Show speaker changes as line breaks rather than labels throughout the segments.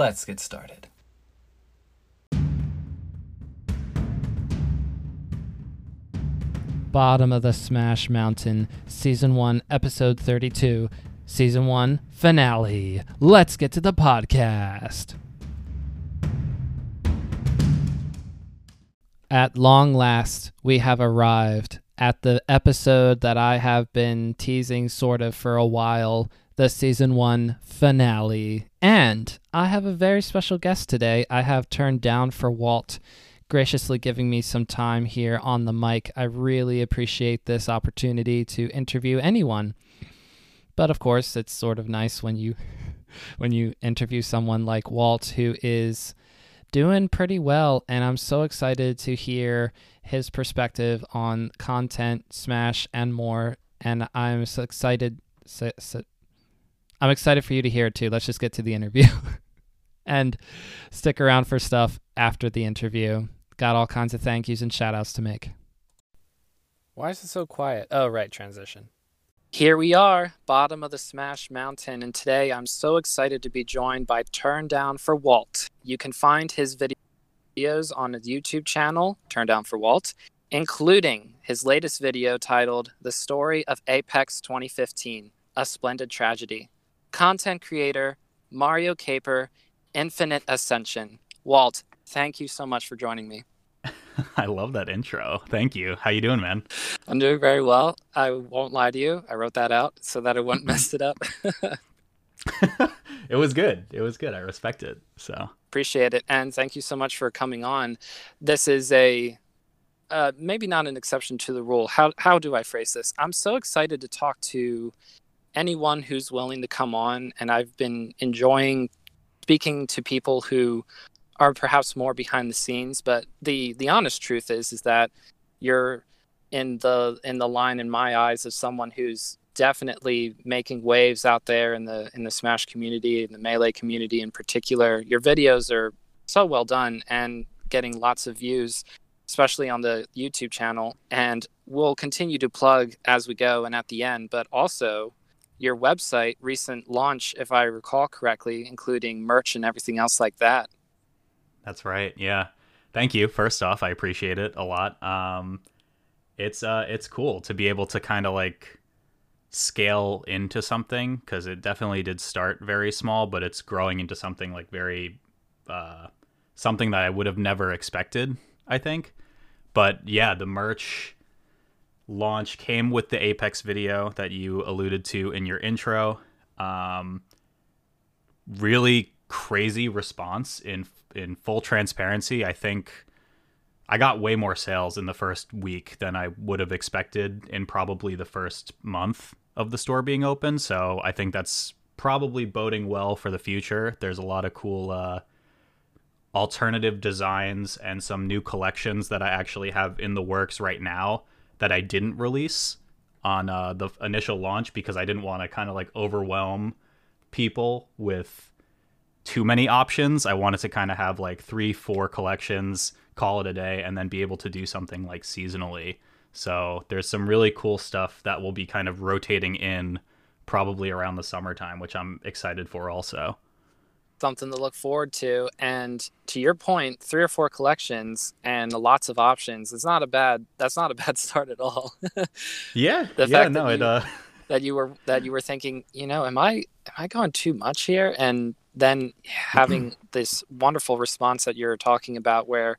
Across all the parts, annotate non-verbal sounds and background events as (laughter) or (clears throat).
Let's get started.
Bottom of the Smash Mountain, Season 1, Episode 32, Season 1, Finale. Let's get to the podcast. At long last, we have arrived at the episode that I have been teasing sort of for a while the season one finale. And I have a very special guest today. I have turned down for Walt graciously giving me some time here on the mic. I really appreciate this opportunity to interview anyone. But of course, it's sort of nice when you (laughs) when you interview someone like Walt who is doing pretty well and I'm so excited to hear his perspective on content, Smash and more and I'm so excited so, so, I'm excited for you to hear it too. Let's just get to the interview. (laughs) and stick around for stuff after the interview. Got all kinds of thank yous and shout outs to make. Why is it so quiet? Oh, right, transition. Here we are, bottom of the Smash Mountain, and today I'm so excited to be joined by Turn Down for Walt. You can find his videos on his YouTube channel, Turn Down for Walt, including his latest video titled The Story of Apex 2015 A Splendid Tragedy. Content creator, Mario Caper, Infinite Ascension. Walt, thank you so much for joining me. (laughs)
I love that intro. Thank you. How you doing, man?
I'm doing very well. I won't lie to you. I wrote that out so that I wouldn't mess it up. (laughs) (laughs)
it was good. It was good. I respect it. So
appreciate it, and thank you so much for coming on. This is a uh, maybe not an exception to the rule. How how do I phrase this? I'm so excited to talk to anyone who's willing to come on, and I've been enjoying speaking to people who are perhaps more behind the scenes. But the the honest truth is is that you're in the in the line in my eyes of someone who's definitely making waves out there in the in the smash community in the melee community in particular your videos are so well done and getting lots of views especially on the youtube channel and we'll continue to plug as we go and at the end but also your website recent launch if i recall correctly including merch and everything else like that
that's right. Yeah. Thank you. First off, I appreciate it a lot. Um, it's uh, it's cool to be able to kind of like scale into something because it definitely did start very small, but it's growing into something like very uh, something that I would have never expected. I think, but yeah, the merch launch came with the Apex video that you alluded to in your intro. Um, really crazy response in in full transparency. I think I got way more sales in the first week than I would have expected in probably the first month of the store being open. So I think that's probably boding well for the future. There's a lot of cool uh, alternative designs and some new collections that I actually have in the works right now that I didn't release on uh, the initial launch because I didn't want to kind of like overwhelm people with too many options. I wanted to kind of have like three, four collections, call it a day, and then be able to do something like seasonally. So there's some really cool stuff that will be kind of rotating in probably around the summertime, which I'm excited for also.
Something to look forward to. And to your point, three or four collections and lots of options. It's not a bad that's not a (laughs) bad start at all.
yeah. (laughs) the yeah, fact no, that you, it uh
that you were that you were thinking, you know, am I am I going too much here? And then having (clears throat) this wonderful response that you're talking about where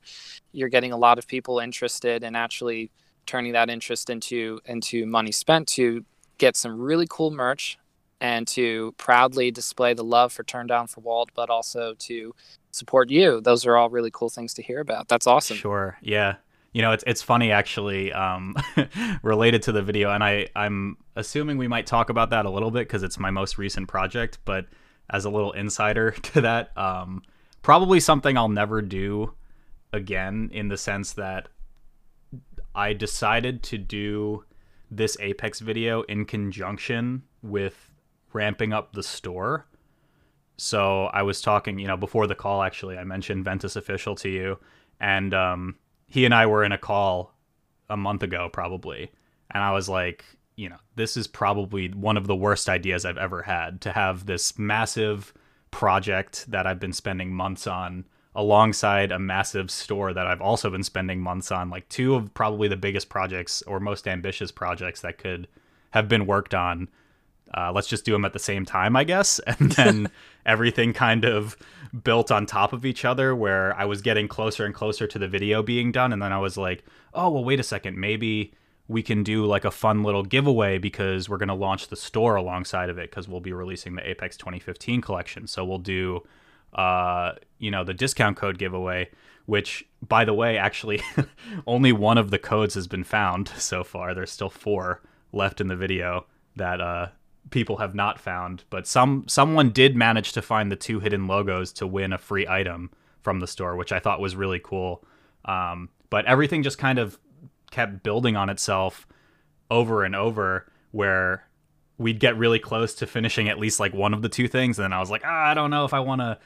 you're getting a lot of people interested and actually turning that interest into into money spent to get some really cool merch and to proudly display the love for turn down for walt but also to support you. Those are all really cool things to hear about. That's awesome.
Sure. Yeah. You know it's it's funny actually um, (laughs) related to the video and i i'm assuming we might talk about that a little bit because it's my most recent project but as a little insider (laughs) to that. Um, probably something I'll never do again in the sense that I decided to do this Apex video in conjunction with ramping up the store. So I was talking, you know, before the call, actually, I mentioned Ventus Official to you, and um, he and I were in a call a month ago, probably. And I was like, you know, this is probably one of the worst ideas I've ever had to have this massive project that I've been spending months on alongside a massive store that I've also been spending months on, like two of probably the biggest projects or most ambitious projects that could have been worked on. Uh, let's just do them at the same time, I guess. (laughs) And then (laughs) everything kind of built on top of each other where I was getting closer and closer to the video being done. And then I was like, oh, well, wait a second. Maybe we can do like a fun little giveaway because we're going to launch the store alongside of it because we'll be releasing the Apex 2015 collection. So we'll do uh, you know, the discount code giveaway, which, by the way, actually (laughs) only one of the codes has been found so far. There's still four left in the video that uh, people have not found, but some someone did manage to find the two hidden logos to win a free item from the store, which I thought was really cool. Um, but everything just kind of kept building on itself over and over, where we'd get really close to finishing at least like one of the two things, and then I was like, ah, I don't know if I want to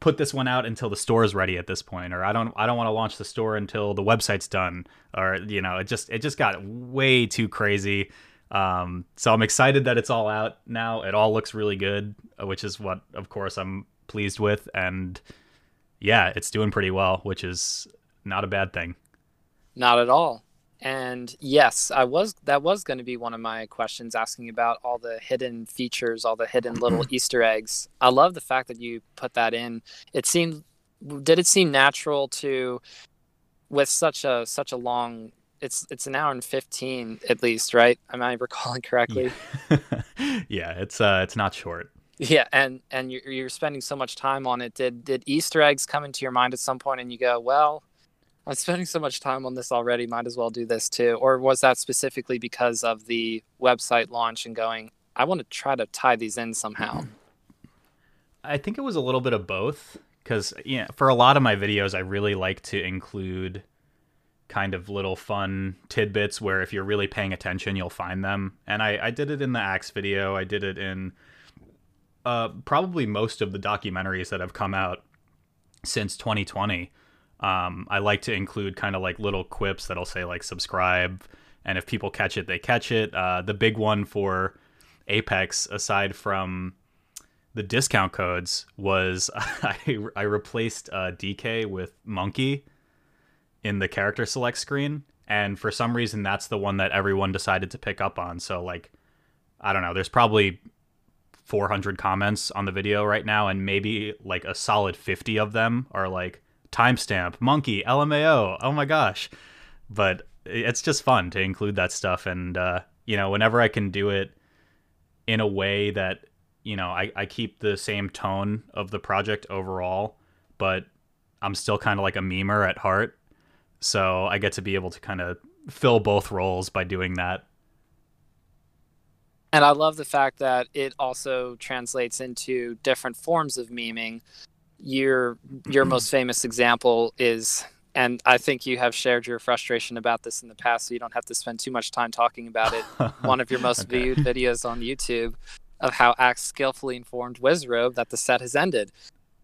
put this one out until the store is ready at this point or i don't i don't want to launch the store until the website's done or you know it just it just got way too crazy um, so i'm excited that it's all out now it all looks really good uh, which is what of course i'm pleased with and yeah it's doing pretty well which is not a bad thing
not at all and yes, I was that was going to be one of my questions asking about all the hidden features, all the hidden (clears throat) little Easter eggs. I love the fact that you put that in. It seemed did it seem natural to with such a such a long it's it's an hour and 15 at least, right? Am I recalling correctly?
Yeah, (laughs) yeah it's uh it's not short.
Yeah, and and you're, you're spending so much time on it. Did did Easter eggs come into your mind at some point, and you go, well, I'm spending so much time on this already, might as well do this too. Or was that specifically because of the website launch and going, I want to try to tie these in somehow? (clears throat)
I think it was a little bit of both because yeah, you know, for a lot of my videos, I really like to include kind of little fun tidbits where if you're really paying attention, you'll find them. And I, I did it in the Axe video. I did it in uh, probably most of the documentaries that have come out since 2020. Um, I like to include kind of like little quips that'll say like subscribe, and if people catch it, they catch it. Uh, the big one for Apex, aside from the discount codes, was (laughs) I, I replaced uh, DK with Monkey in the character select screen, and for some reason that's the one that everyone decided to pick up on. So like, I don't know. There's probably 400 comments on the video right now, and maybe like a solid 50 of them are like timestamp, monkey, LMAO. Oh my gosh. But it's just fun to include that stuff. And, uh, you know, whenever I can do it in a way that, you know, I, I keep the same tone of the project overall, but I'm still kind of like a memer at heart. So I get to be able to kind of fill both roles by doing that.
And I love the fact that it also translates into different forms of memeing your your (clears throat) most famous example is and I think you have shared your frustration about this in the past, so you don't have to spend too much time talking about it. (laughs) One of your most okay. viewed videos on YouTube of how Axe skillfully informed Wizrobe that the set has ended.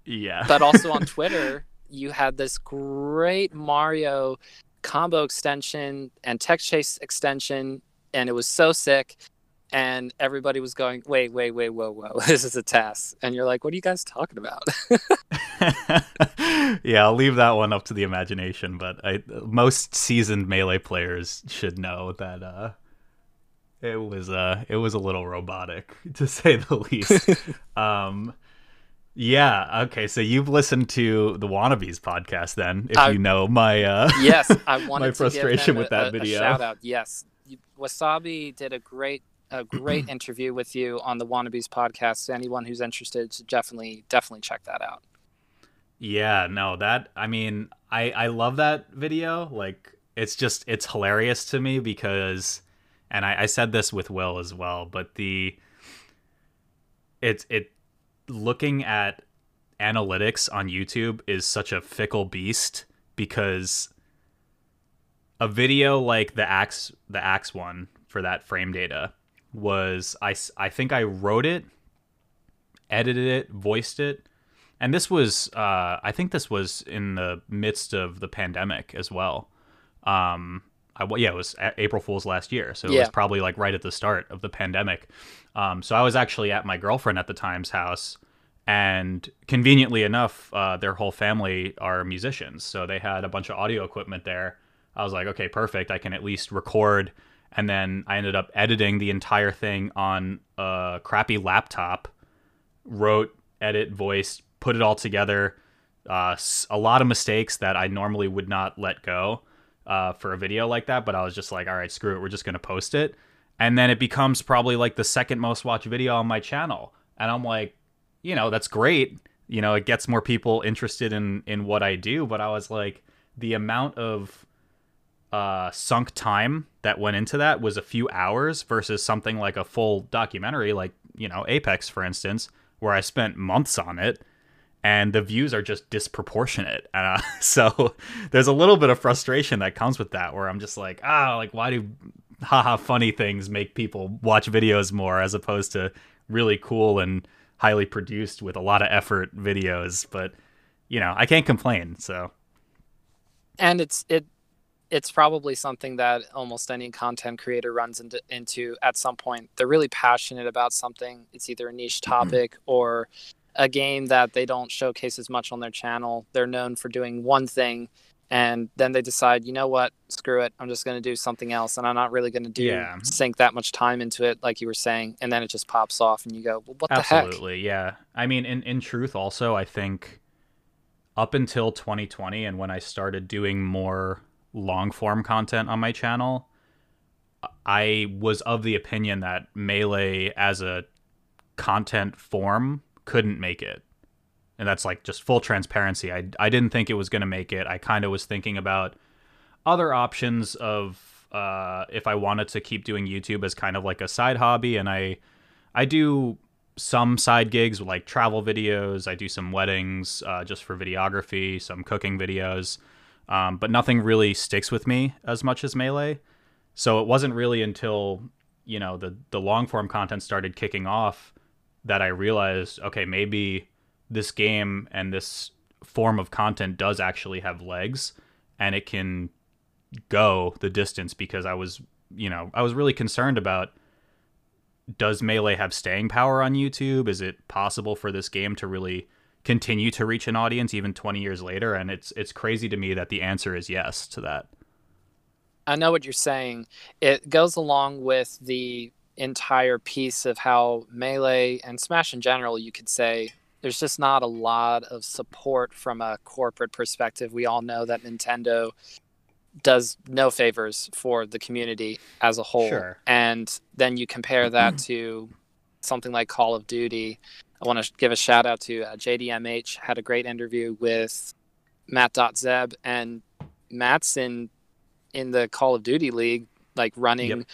Yeah.
but also on (laughs) Twitter, you had this great Mario combo extension and Tech chase extension, and it was so sick and everybody was going, wait, wait, wait, whoa, whoa, (laughs) this is a test. And you're like, what are you guys talking about? (laughs)
yeah, I'll leave that one up to the imagination, but I, most seasoned melee players should know that uh, it was uh, it was a little robotic (laughs) to say the least. um, yeah. Okay. So you've listened to the Wannabes podcast, then, if you know my uh,
yes, (laughs) I wanted
my frustration with that
a,
video.
A shout out. Yes, Wasabi did a great a great (clears throat) interview with you on the Wannabes podcast. Anyone who's interested, should definitely definitely check that out.
Yeah, no, that I mean, I I love that video. Like, it's just it's hilarious to me because, and I, I said this with Will as well, but the it's it looking at analytics on YouTube is such a fickle beast because a video like the axe the axe one for that frame data was I, I think I wrote it, edited it, voiced it. And this was, uh, I think this was in the midst of the pandemic as well. Um, I, yeah, it was April Fool's last year. So it yeah. was probably like right at the start of the pandemic. Um, so I was actually at my girlfriend at the time's house and conveniently enough, uh, their whole family are musicians, so they had a bunch of audio equipment there. I was like, okay, perfect. I can at least record, and then I ended up editing the entire thing on a crappy laptop. Wrote, edit, voice, put it all together. Uh, a lot of mistakes that I normally would not let go uh, for a video like that, but I was just like, all right, screw it, we're just gonna post it, and then it becomes probably like the second most watched video on my channel, and I'm like, you know, that's great. You know, it gets more people interested in in what I do, but I was like, the amount of uh, sunk time that went into that was a few hours versus something like a full documentary, like you know Apex, for instance, where I spent months on it and the views are just disproportionate. Uh, (laughs) so there's a little bit of frustration that comes with that, where I'm just like, ah, like why do haha funny things make people watch videos more as opposed to really cool and highly produced with a lot of effort videos? But you know, I can't complain. So,
and it's it it's probably something that almost any content creator runs into, into at some point. They're really passionate about something. It's either a niche topic or a game that they don't showcase as much on their channel. They're known for doing one thing and then they decide, you know what, screw it, I'm just going to do something else, and I'm not really going to do yeah. sink that much time into it, like you were saying, and then it just pops off, and you go, well, what
Absolutely,
the heck?
Absolutely, yeah. I mean, in in truth, also, I think up until 2020, and when I started doing more long form content on my channel, I was of the opinion that melee as a content form couldn't make it. And that's like just full transparency. I, I didn't think it was going to make it. I kind of was thinking about other options of uh, if I wanted to keep doing YouTube as kind of like a side hobby. And I, I do some side gigs with like travel videos. I do some weddings uh, just for videography, some cooking videos. Um, but nothing really sticks with me as much as Melee. So it wasn't really until you know the the long form content started kicking off that I realized, okay, maybe this game and this form of content does actually have legs and it can go the distance because I was, you know, I was really concerned about does Melee have staying power on YouTube? Is it possible for this game to really continue to reach an audience even 20 years later? And it's it's crazy to me that the answer is yes to that.
I know what you're saying. It goes along with the entire piece of how melee and smash in general you could say there's just not a lot of support from a corporate perspective. We all know that nintendo does no favors for the community as a whole.
Sure.
and then you compare that (clears throat) to something like call of duty. I want to give a shout out to uh, jdmh had a great interview with matt.zeb and matt's in in the call of duty league like running yep.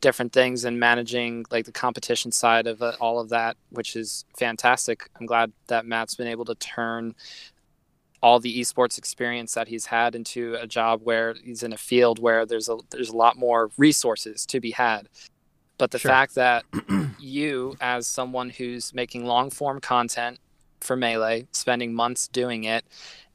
different things and managing like the competition side of uh, all of that, which is fantastic. I'm glad that Matt's been able to turn all the esports experience that he's had into a job where he's in a field where there's a there's a lot more resources to be had. But the sure. fact that (clears throat) you, as someone who's making long form content for Melee, spending months doing it,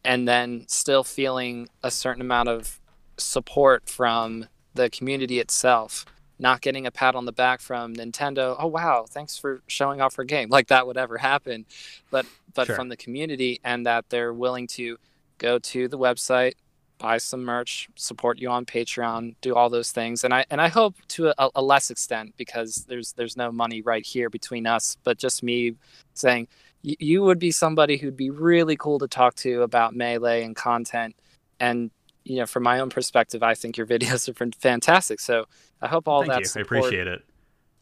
and then still feeling a certain amount of support from the community itself not getting a pat on the back from Nintendo. Oh wow, thanks for showing off our game. Like that would ever happen, but but sure. from the community and that they're willing to go to the website, buy some merch, support you on Patreon, do all those things. And I and I hope to a, a less extent because there's there's no money right here between us, but just me saying you would be somebody who'd be really cool to talk to about melee and content and you know, from my own perspective, I think your (laughs) videos are fantastic. So I hope all
Thank
that
you.
support,
I appreciate it.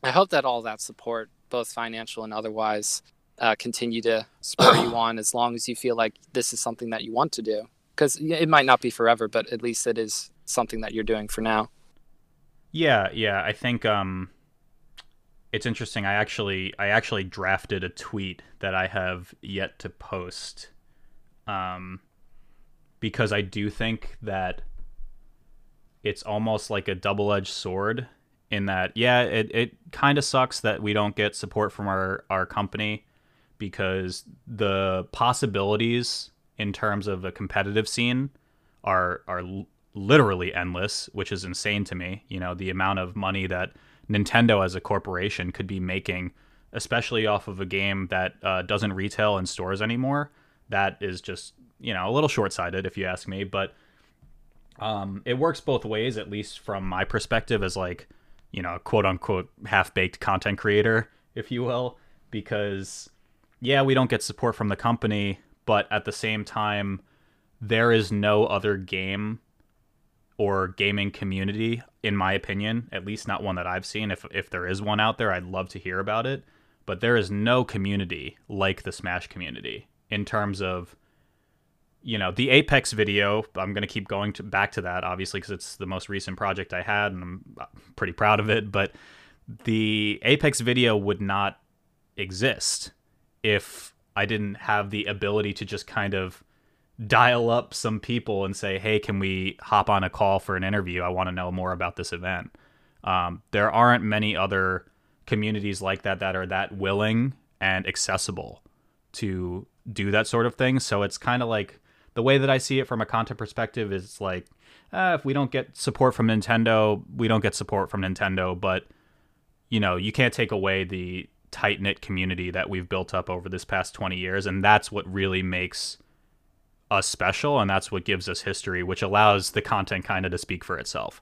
I hope that all that support, both financial and otherwise, uh, continue to spur you (coughs) on as long as you feel like this is something that you want to do. Because it might not be forever, but at least it is something that you're doing for now.
Yeah, yeah. I think um, it's interesting. I actually, I actually drafted a tweet that I have yet to post. Um, because I do think that it's almost like a double edged sword in that, yeah, it, it kind of sucks that we don't get support from our, our company because the possibilities in terms of a competitive scene are are literally endless, which is insane to me. You know, the amount of money that Nintendo as a corporation could be making especially off of a game that uh, doesn't retail in stores anymore. That is just you know a little short sighted if you ask me, but um, it works both ways, at least from my perspective as like you know quote unquote half baked content creator, if you will, because yeah, we don't get support from the company, but at the same time, there is no other game or gaming community, in my opinion, at least not one that I've seen. If if there is one out there, I'd love to hear about it. But there is no community like the Smash community in terms of you know the apex video i'm going to keep going to, back to that obviously because it's the most recent project i had and i'm pretty proud of it but the apex video would not exist if i didn't have the ability to just kind of dial up some people and say, hey, can we hop on a call for an interview? I want to know more about this event. Um, there aren't many other communities like that that are that willing and accessible to do that sort of thing. So it's kind of like the way that I see it from a content perspective is like, uh, if we don't get support from Nintendo, we don't get support from Nintendo. But, you know, you can't take away the tight knit community that we've built up over this past 20 years. And that's what really makes us special and that's what gives us history which allows the content kind of to speak for itself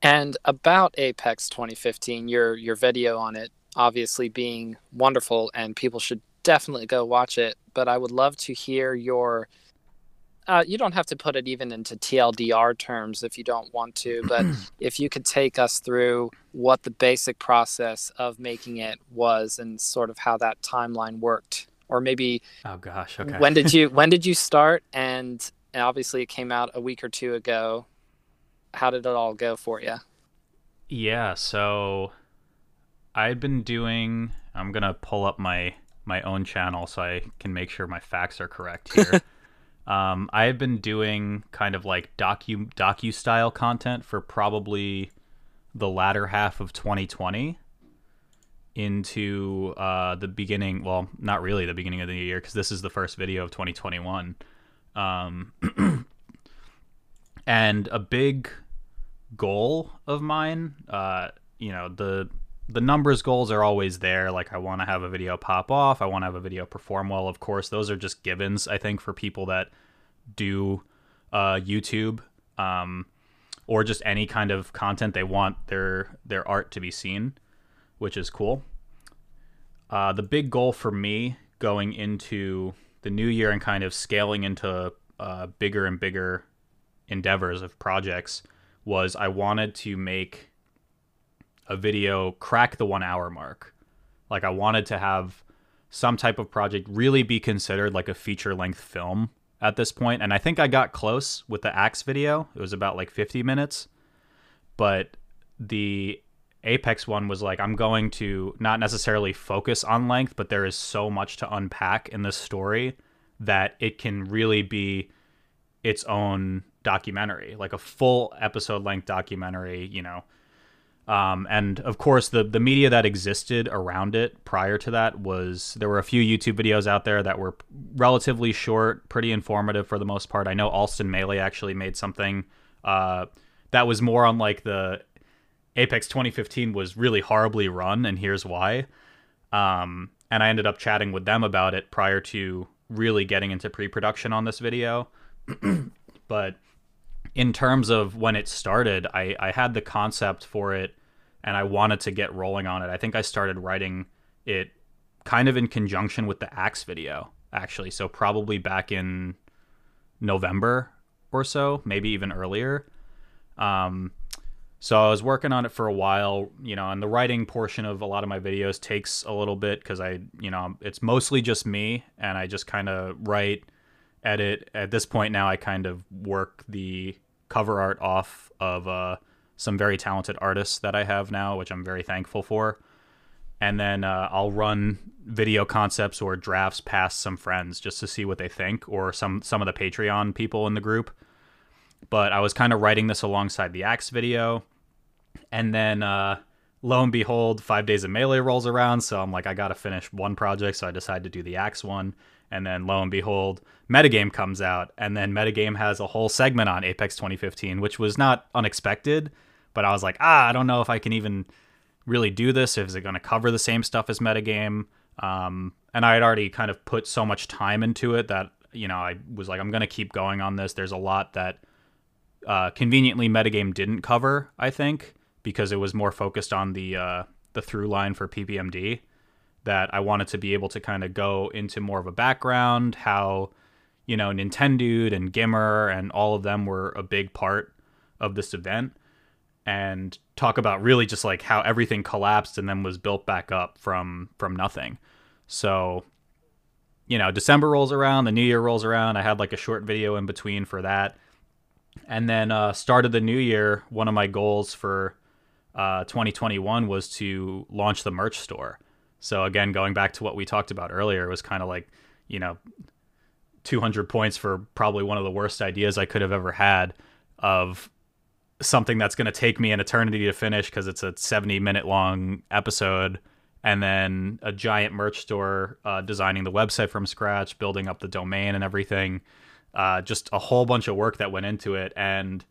and about apex 2015 your your video on it obviously being wonderful and people should definitely go watch it but i would love to hear your uh, you don't have to put it even into TLDR terms if you don't want to, (clears throat) but if you could take us through what the basic process of making it was and sort of how that timeline worked or maybe
oh gosh okay.
when did you when did you start? And, and obviously it came out a week or two ago. How did it all go for you
yeah so i'd been doing i'm gonna pull up my my own channel so i can make sure my facts are correct here (laughs) um, i have been doing kind of like docu docu style content for probably the latter half of 2020 into uh, the beginning. Well, not really the beginning of the year because this is the first video of 2021. Um, (clears throat) and a big goal of mine, uh, you know, the the numbers goals are always there. Like I want to have a video pop off. I want to have a video perform well. Of course, those are just givens. I think for people that do uh, YouTube. Um, or just any kind of content they want their their art to be seen which is cool. Uh, the big goal for me going into the new year and kind of scaling into uh, bigger and bigger endeavors of projects was I wanted to make a video crack the one hour mark. Like I wanted to have some type of project really be considered like a feature length film at this point. And I think I got close with the Axe video. It was about like 50 minutes. But the Apex one was like, I'm going to not necessarily focus on length, but there is so much to unpack in this story that it can really be its own documentary, like a full episode length documentary, you know. Um, and of course, the the media that existed around it prior to that was there were a few YouTube videos out there that were relatively short, pretty informative for the most part. I know Alston Melee actually made something uh, that was more on like the Apex 2015 was really horribly run, and here's why. Um, and I ended up chatting with them about it prior to really getting into pre-production on this video. (clears throat) but in terms of when it started, I, I had the concept for it and I wanted to get rolling on it. I think I started writing it kind of in conjunction with the Axe video, actually. So probably back in November or so, maybe even earlier. Um, so I was working on it for a while, you know, and the writing portion of a lot of my videos takes a little bit because I, you know, it's mostly just me and I just kind of write, edit. At this point now, I kind of work the cover art off of uh, some very talented artists that I have now, which I'm very thankful for. And then uh, I'll run video concepts or drafts past some friends just to see what they think, or some some of the Patreon people in the group but I was kind of writing this alongside the Axe video. And then uh, lo and behold, Five Days of Melee rolls around. So I'm like, I got to finish one project. So I decided to do the Axe one. And then lo and behold, Metagame comes out. And then Metagame has a whole segment on Apex 2015, which was not unexpected. But I was like, ah, I don't know if I can even really do this? Is it going to cover the same stuff as metagame? Um, and I had already kind of put so much time into it that you know I was like, I'm going to keep going on this. There's a lot that uh, conveniently metagame didn't cover, I think, because it was more focused on the uh, the through line for PPMD. That I wanted to be able to kind of go into more of a background, how you know Nintendo and Gimr and all of them were a big part of this event and talk about really just like how everything collapsed and then was built back up from from nothing. So, you know, December rolls around, the new year rolls around. I had like a short video in between for that. And then uh, started the new year. One of my goals for uh, 2021 was to launch the merch store. So again, going back to what we talked about earlier, it was kind of like, you know, 200 points for probably one of the worst ideas I could have ever had of something that's going to take me an eternity to finish because it's a 70 minute long episode and then a giant merch store uh, designing the website from scratch building up the domain and everything uh, just a whole bunch of work that went into it and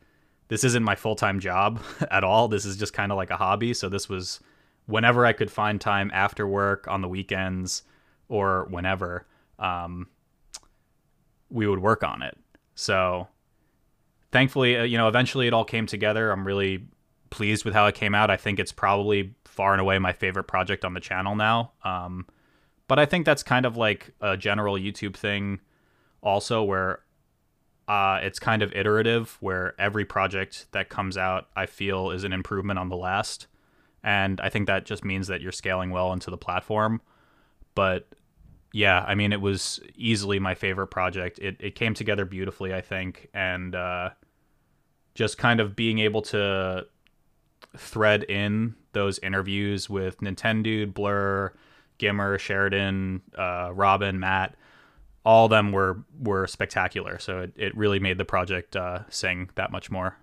this isn't my full-time job (laughs) at all. This is just kind of like a hobby so this was whenever i could find time after work on the weekends or whenever um, we would work on it. So thankfully, uh, you know, eventually it all came together. I'm really pleased with how it came out. I think it's probably far and away my favorite project on the channel now. Um, but I think that's kind of like a general YouTube thing, also, where uh, it's kind of iterative, where every project that comes out, I feel, is an improvement on the last. And I think that just means that you're scaling well into the platform. But yeah, I mean, it was easily my favorite project. It, it came together beautifully, I think. And, uh, just kind of being able to thread in those interviews with Nintendo, Blur, Gimr, Sheridan, uh, Robin, Matt, all of them were were spectacular. So it, it really made the project uh, sing that much more.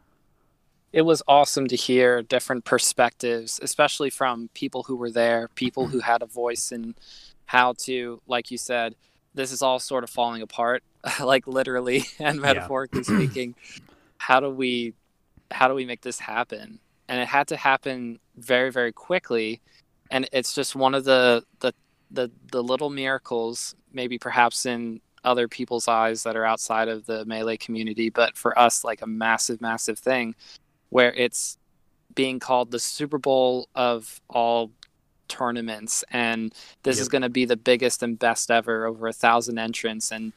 It was awesome to hear different perspectives, especially from people who were there, people who had a voice in how to, like you said, this is all sort of falling apart, (laughs) like literally (laughs) and metaphorically yeah. (clears throat) speaking how do we how do we make this happen and it had to happen very very quickly and it's just one of the the the, the little miracles maybe perhaps in other people's eyes that are outside of the melee community but for us like a massive massive thing where it's being called the super bowl of all tournaments and this yep. is going to be the biggest and best ever over a thousand entrants and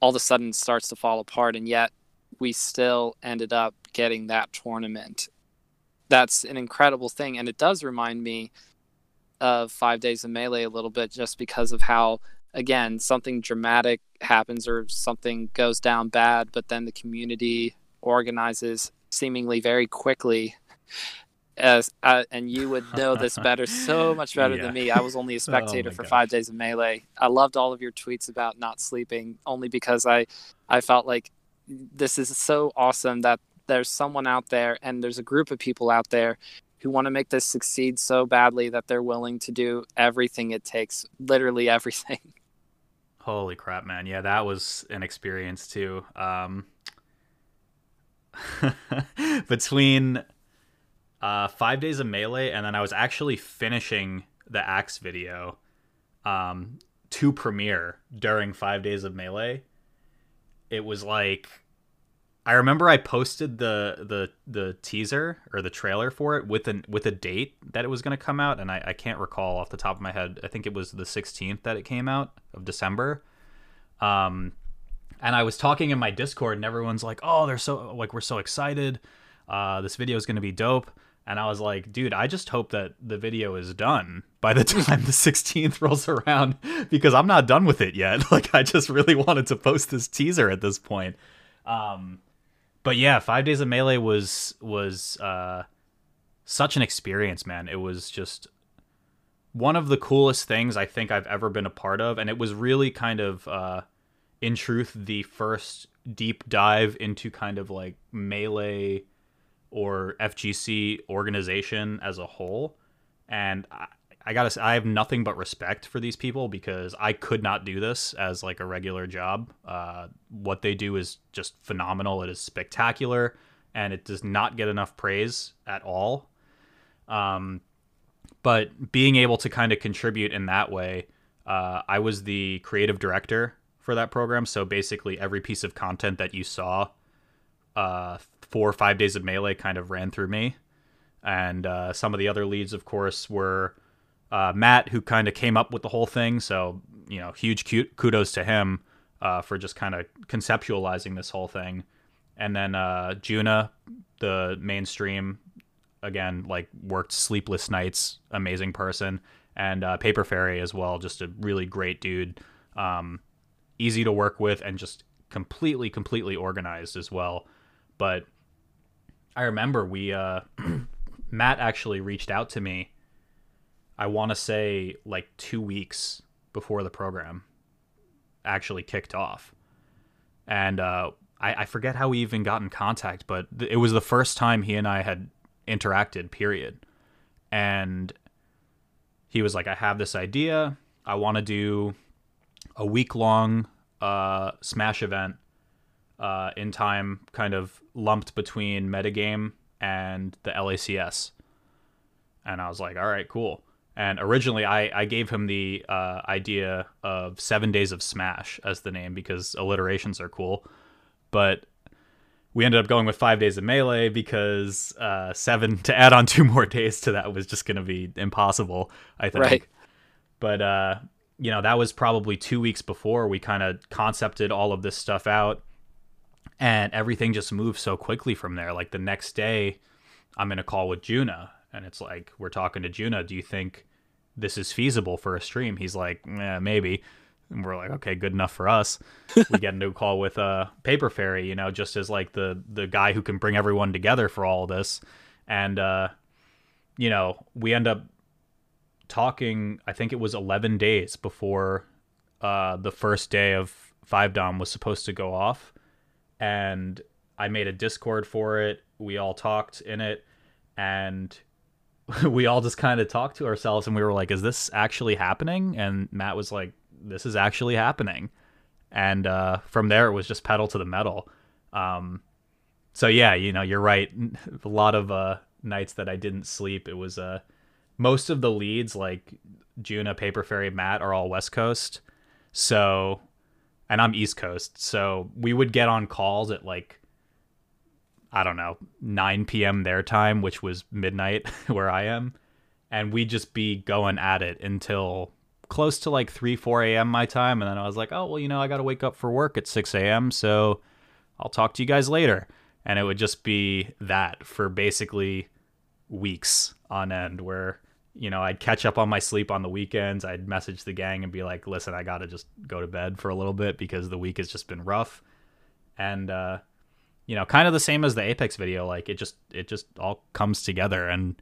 all of a sudden starts to fall apart and yet we still ended up getting that tournament. That's an incredible thing. And it does remind me of Five Days of Melee a little bit just because of how, again, something dramatic happens or something goes down bad, but then the community organizes seemingly very quickly as uh, and you would know this (laughs) better so much better yeah. than me i was only a oh spectator oh for gosh. five days of melee i loved all of your tweets about not sleeping only because i i felt like this is so awesome that there's someone out there and there's a group of people out there who want to make this succeed so badly that they're willing to do everything it takes, literally (laughs) everything.
Holy crap, man. Yeah, that was an experience too. Um, (laughs) between uh, five days of melee and then I was actually finishing the axe video um, to premiere during five days of melee it was like I remember I posted the the the teaser or the trailer for it with an with a date that it was going to come out, and I, I can't recall off the top of my head. I think it was the 16th that it came out of December. Um, and I was talking in my Discord, and everyone's like, "Oh, they're so like we're so excited. Uh, this video is going to be dope." And I was like, dude, I just hope that the video is done by the (laughs) time the 16th rolls around because I'm not done with it yet. (laughs) Like, I just really wanted to post this teaser at this point. Um, but yeah, Five Days of Melee was was uh, such an experience, man. It was just one of the coolest things I think I've ever been a part of, and it was really kind of, uh, in truth, the first deep dive into kind of like melee or FGC organization as a whole. And I, I gotta say, I have nothing but respect for these people because I could not do this as like a regular job. Uh, what they do is just phenomenal. It is spectacular, and it does not get enough praise at all. Um, but being able to kind of contribute in that way, uh, I was the creative director for that program. So basically, every piece of content that you saw, uh, four or five days of melee kind of ran through me, and uh, some of the other leads, of course, were uh, Matt, who kind of came up with the whole thing. So you know, huge kudos to him uh, for just kind of conceptualizing this whole thing. And then uh, Juna, the mainstream, again, like worked sleepless nights, amazing person, and uh, Paper Fairy as well, just a really great dude, um, easy to work with, and just completely, completely organized as well. But I remember we, uh, (clears throat) Matt actually reached out to me. I want to say like two weeks before the program actually kicked off. And uh, I, I, forget how we even got in contact, but th- it was the first time he and I had interacted, period. And he was like, I have this idea. I want to do a week long uh, Smash event uh, in time, kind of lumped between metagame and the LACS. And I was like, all right, cool. And originally, I, I gave him the uh, idea of Seven Days of Smash as the name because alliterations are cool. But we ended up going with Five Days of Melee because uh, seven (laughs) to add on two more days to that was just going to be impossible, I think. Right. But, uh, you know, that was probably two weeks before we kind of concepted all of this stuff out. And everything just moves so quickly from there. Like the next day, I'm in a call with Juna and it's like we're talking to Juna. Do you think this is feasible for a stream? He's like, yeah, maybe. And we're like, okay, good enough for us. (laughs) we get into a call with uh, Paper Fairy, you know, just as like the the guy who can bring everyone together for all this, and uh, you know, we end up talking. I think it was eleven days before uh, the first day of Five Dom was supposed to go off, and I made a Discord for it. We all talked in it, and (laughs) we all just kind of talked to ourselves and we were like, is this actually happening? And Matt was like, this is actually happening. And uh, from there, it was just pedal to the metal. Um, so yeah, you know, you're right. (laughs) A lot of uh, nights that I didn't sleep, it was uh, most of the leads like Juna, Paper Fairy, Matt are all West Coast. So, and I'm East Coast. So we would get on calls at like I don't know, 9 p.m. their time, which was midnight (laughs) where I am. And we'd just be going at it until close to like 3, 4 a.m. my time. And then I was like, oh, well, you know, I got to wake up for work at 6 a.m. So I'll talk to you guys later. And it would just be that for basically weeks on end where, you know, I'd catch up on my sleep on the weekends. I'd message the gang and be like, listen, I got to just go to bed for a little bit because the week has just been rough. And, uh, you know, kind of the same as the Apex video. Like it just it just all comes together, and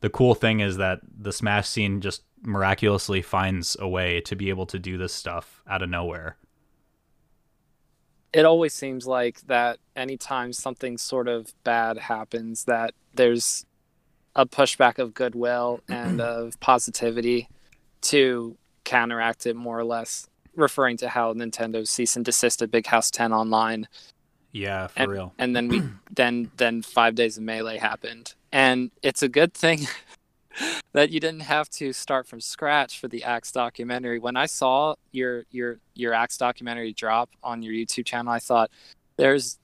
the cool thing is that the Smash scene just miraculously finds a way to be able to do this stuff out of nowhere.
It always seems like that anytime something sort of bad happens, that there's a pushback of goodwill (clears throat) and of positivity to counteract it more or less referring to how Nintendo cease and desisted Big House 10 online
yeah, for
and,
real.
And then we (clears throat) then then five days of melee happened, and it's a good thing (laughs) that you didn't have to start from scratch for the Axe documentary. When I saw your your your Axe documentary drop on your YouTube channel, I thought, "There's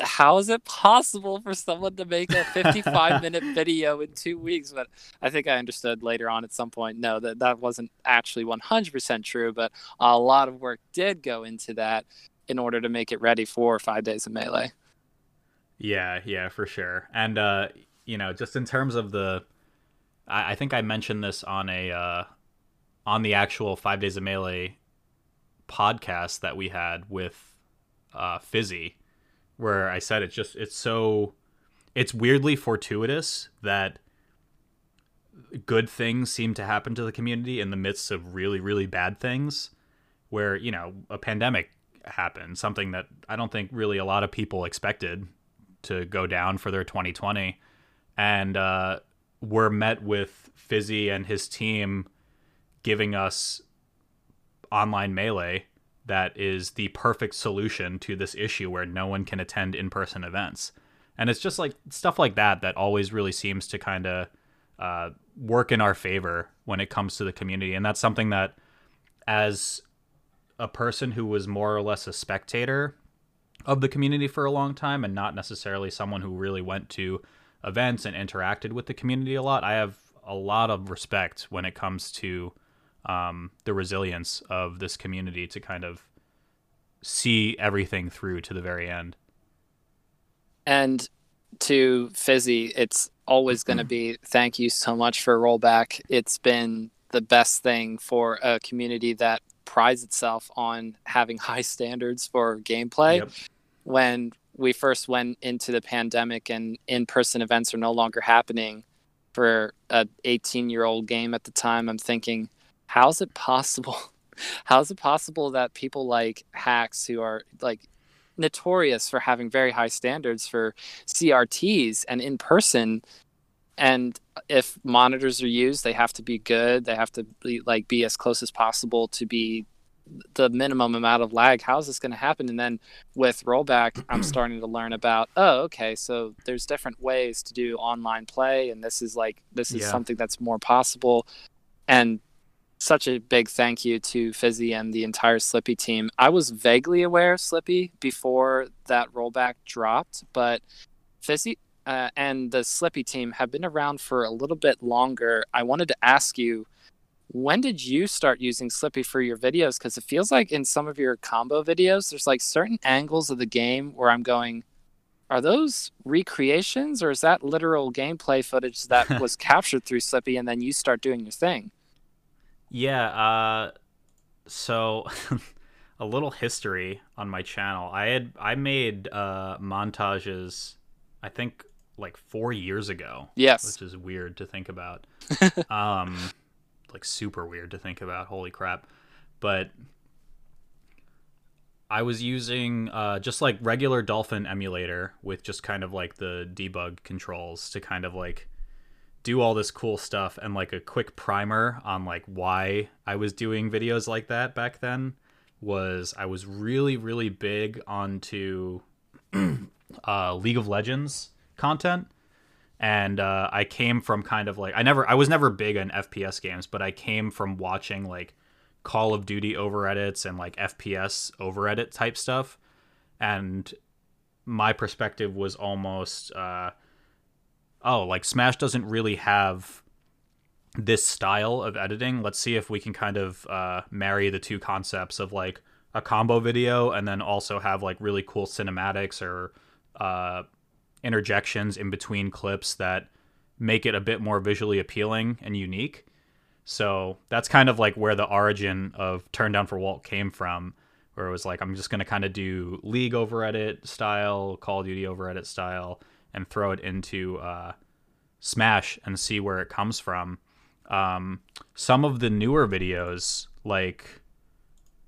how is it possible for someone to make a 55 (laughs) minute video in two weeks but i think i understood later on at some point no that that wasn't actually 100% true but a lot of work did go into that in order to make it ready for five days of melee.
Yeah, yeah, for sure. And uh, you know, just in terms of the, I, I think I mentioned this on a uh, on the actual five days of melee podcast that we had with uh, Fizzi, where I said it's just it's so it's weirdly fortuitous that good things seem to happen to the community in the midst of really really bad things where you know a pandemic happened something that I don't think really a lot of people expected to go down for their 2020. And uh, we're met with Fizzi and his team giving us online melee that is the perfect solution to this issue where no one can attend in person events. And it's just like stuff like that that always really seems to kind of uh, work in our favor when it comes to the community, and that's something that, as a person who was more or less a spectator of the community for a long time, and not necessarily someone who really went to events and interacted with the community a lot, I have a lot of respect when it comes to um, the resilience of this community to kind of see everything through to the very end.
And to Fizzi, it's always going to be thank you so much for rollback. It's been the best thing for a community that prides itself on having (laughs) high standards for gameplay. Yep. When we first went into the pandemic and in-person events are no longer happening for a 18-year-old game at the time, I'm thinking, how's it possible? (laughs) How's it possible that people like Hax who are like notorious for having very high standards for CRTs and in person and if monitors are used they have to be good they have to be like be as close as possible to be the minimum amount of lag how is this going to happen and then with rollback i'm (clears throat) starting to learn about oh okay so there's different ways to do online play and this is like this is yeah. something that's more possible and such a big thank you to Fizzi and the entire Slippi team. I was vaguely aware of Slippi before that rollback dropped, but Fizzi uh, and the Slippi team have been around for a little bit longer. I wanted to ask you, when did you start using Slippi for your videos? Because it feels like in some of your combo videos, there's like certain angles of the game where I'm going, are those recreations or is that literal gameplay footage that (laughs) was captured through Slippi and then you start doing your thing?
Yeah, uh, so (laughs) a little history on my channel. I had I made uh, montages, I think like four years ago.
Yes,
which is weird to think about. (laughs) um, like super weird to think about. Holy crap! But I was using uh, just like regular Dolphin emulator with just kind of like the debug controls to kind of like do all this cool stuff and like a quick primer on like why I was doing videos like that back then was I was really really big onto (clears throat) uh, League of Legends content. And uh, I came from kind of like I never I was never big on FPS games but I came from watching like Call of Duty over edits and like FPS over edit type stuff. And my perspective was almost uh, oh, like Smash doesn't really have this style of editing. Let's see if we can kind of uh, marry the two concepts of like a combo video and then also have like really cool cinematics or uh, interjections in between clips that make it a bit more visually appealing and unique. So that's kind of like where the origin of Turn Down for Walt came from, where it was like, I'm just going to kind of do League over edit style, Call of Duty over edit style, and throw it into uh, Smash and see where it comes from. Um, some of the newer videos, like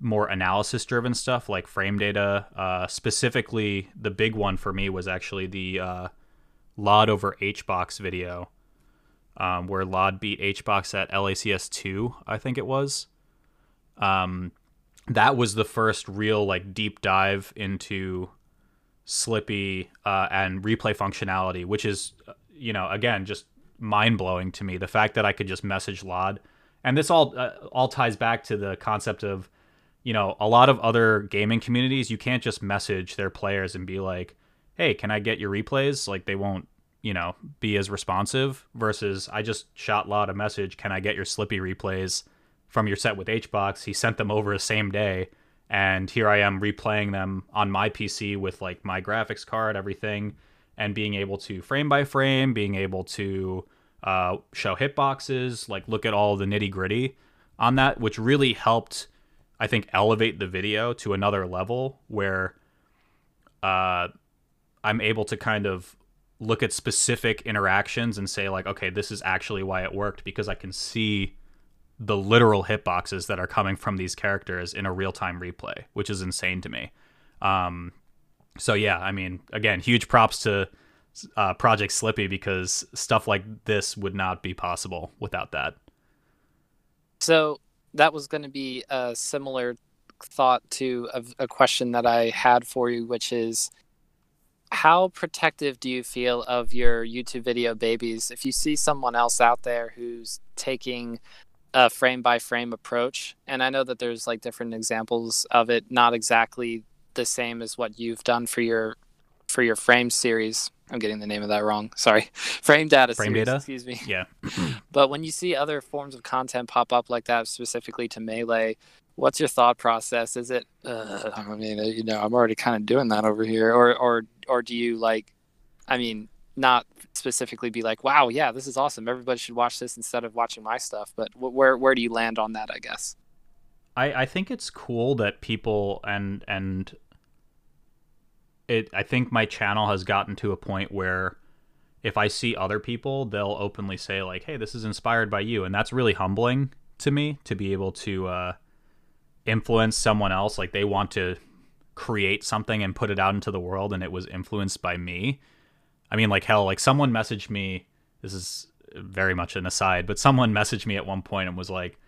more analysis driven stuff, like frame data, uh, specifically, the big one for me was actually the uh, LOD over HBox video, um, where LOD beat HBox at LACS 2, I think it was. Um, that was the first real like deep dive into Slippi uh, and replay functionality, which is, you know, again, just mind blowing to me. The fact that I could just message LOD, and this all uh, all ties back to the concept of, you know, a lot of other gaming communities. You can't just message their players and be like, "Hey, can I get your replays?" Like they won't, you know, be as responsive. Versus, I just shot LOD a message, "Can I get your Slippi replays from your set with HBox?" He sent them over the same day and here I am replaying them on my PC with like my graphics card, everything, and being able to frame by frame, being able to uh, show hitboxes, like look at all the nitty gritty on that, which really helped, I think, elevate the video to another level where uh, I'm able to kind of look at specific interactions and say like, okay, this is actually why it worked because I can see the literal hitboxes that are coming from these characters in a real time replay, which is insane to me. Um, so yeah, I mean, again, huge props to uh, Project Slippi because stuff like this would not be possible without that.
So that was going to be a similar thought to a, a question that I had for you, which is how protective do you feel of your YouTube video babies if you see someone else out there who's taking a frame by frame approach? And I know that there's like different examples of it, not exactly the same as what you've done for your for your frame series. I'm getting the name of that wrong. Sorry. (laughs) Frame data
frame
series,
data.
excuse me.
Yeah. (clears throat)
but when you see other forms of content pop up like that specifically to melee, what's your thought process? Is it uh, I mean, uh, you know, I'm already kind of doing that over here or or or do you like I mean, not specifically be like, "Wow, yeah, this is awesome. Everybody should watch this instead of watching my stuff." But where where do you land on that, I guess?
I, I think it's cool that people and and it I think my channel has gotten to a point where if I see other people, they'll openly say like, "Hey, this is inspired by you," and that's really humbling to me to be able to uh, influence someone else. Like they want to create something and put it out into the world, and it was influenced by me. I mean, like hell, like someone messaged me. This is very much an aside, but someone messaged me at one point and was like,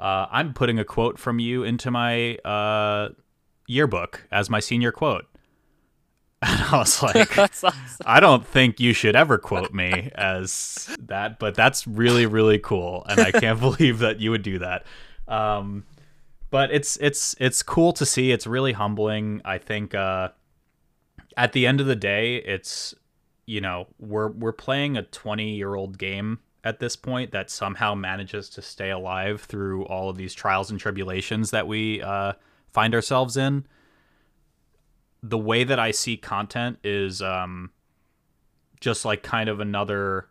uh, "I'm putting a quote from you into my uh, yearbook as my senior quote." (laughs) And I was (laughs) like, awesome. I don't think you should ever quote me as that, but that's really, really cool. And I can't (laughs) believe that you would do that. Um, but it's it's it's cool to see. It's really humbling. I think uh, at the end of the day, it's you know we're we're playing a 20 year old game at this point that somehow manages to stay alive through all of these trials and tribulations that we uh, find ourselves in the way that I see content is um, just like kind of another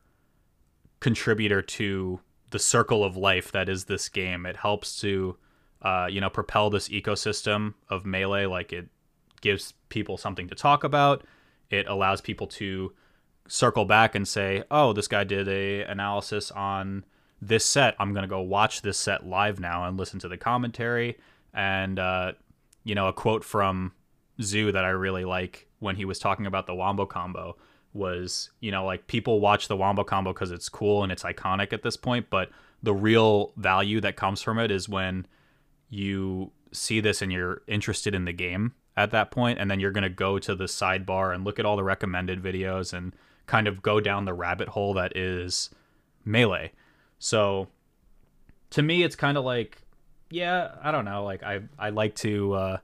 contributor to the circle of life that is this game. It helps to, uh, you know, propel this ecosystem of melee. Like it gives people something to talk about. It allows people to circle back and say, "Oh, this guy did a analysis on this set. I'm gonna go watch this set live now and listen to the commentary." And uh, you know, a quote from Zoo that I really like when he was talking about the Wombo combo was, you know, like people watch the Wombo combo because it's cool and it's iconic at this point, but the real value that comes from it is when you see this and you're interested in the game at that point and then you're going to go to the sidebar and look at all the recommended videos and kind of go down the rabbit hole that is melee. So to me it's kind of like yeah, I don't know, like I I like to uh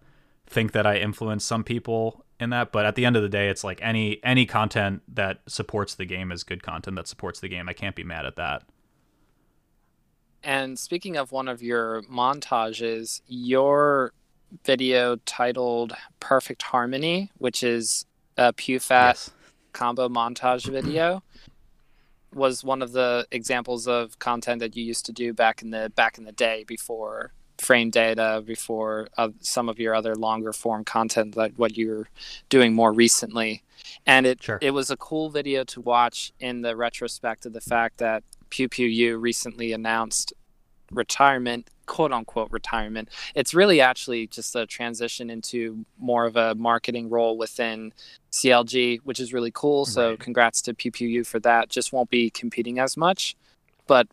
think that I influence some people in that, but at the end of the day, it's like any any content that supports the game is good content that supports the game. I can't be mad at that.
And speaking of one of your montages, your video titled "Perfect Harmony," which is a PewFat yes. Combo montage video, was one of the examples of content that you used to do back in the back in the day before frame data before uh, some of your other longer form content like what you're doing more recently and it sure. it was a cool video to watch in the retrospect of the fact that Pew Pew U recently announced retirement quote unquote retirement. It's really actually just a transition into more of a marketing role within CLG which is really cool. So congrats to Pew for that. Just won't be competing as much but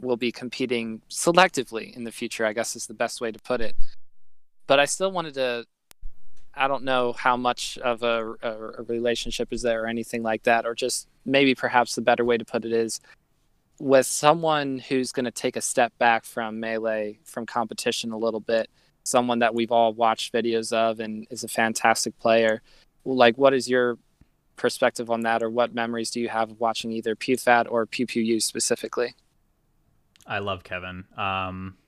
will be competing selectively in the future, I guess is the best way to put it. But I still wanted to, I don't know how much of a, a, a relationship is there or anything like that, or just maybe perhaps the better way to put it is with someone who's going to take a step back from melee, from competition a little bit, someone that we've all watched videos of and is a fantastic player. Like, what is your perspective on that, or what memories do you have of watching either PewFat or Pew specifically?
I love Kevin. Um,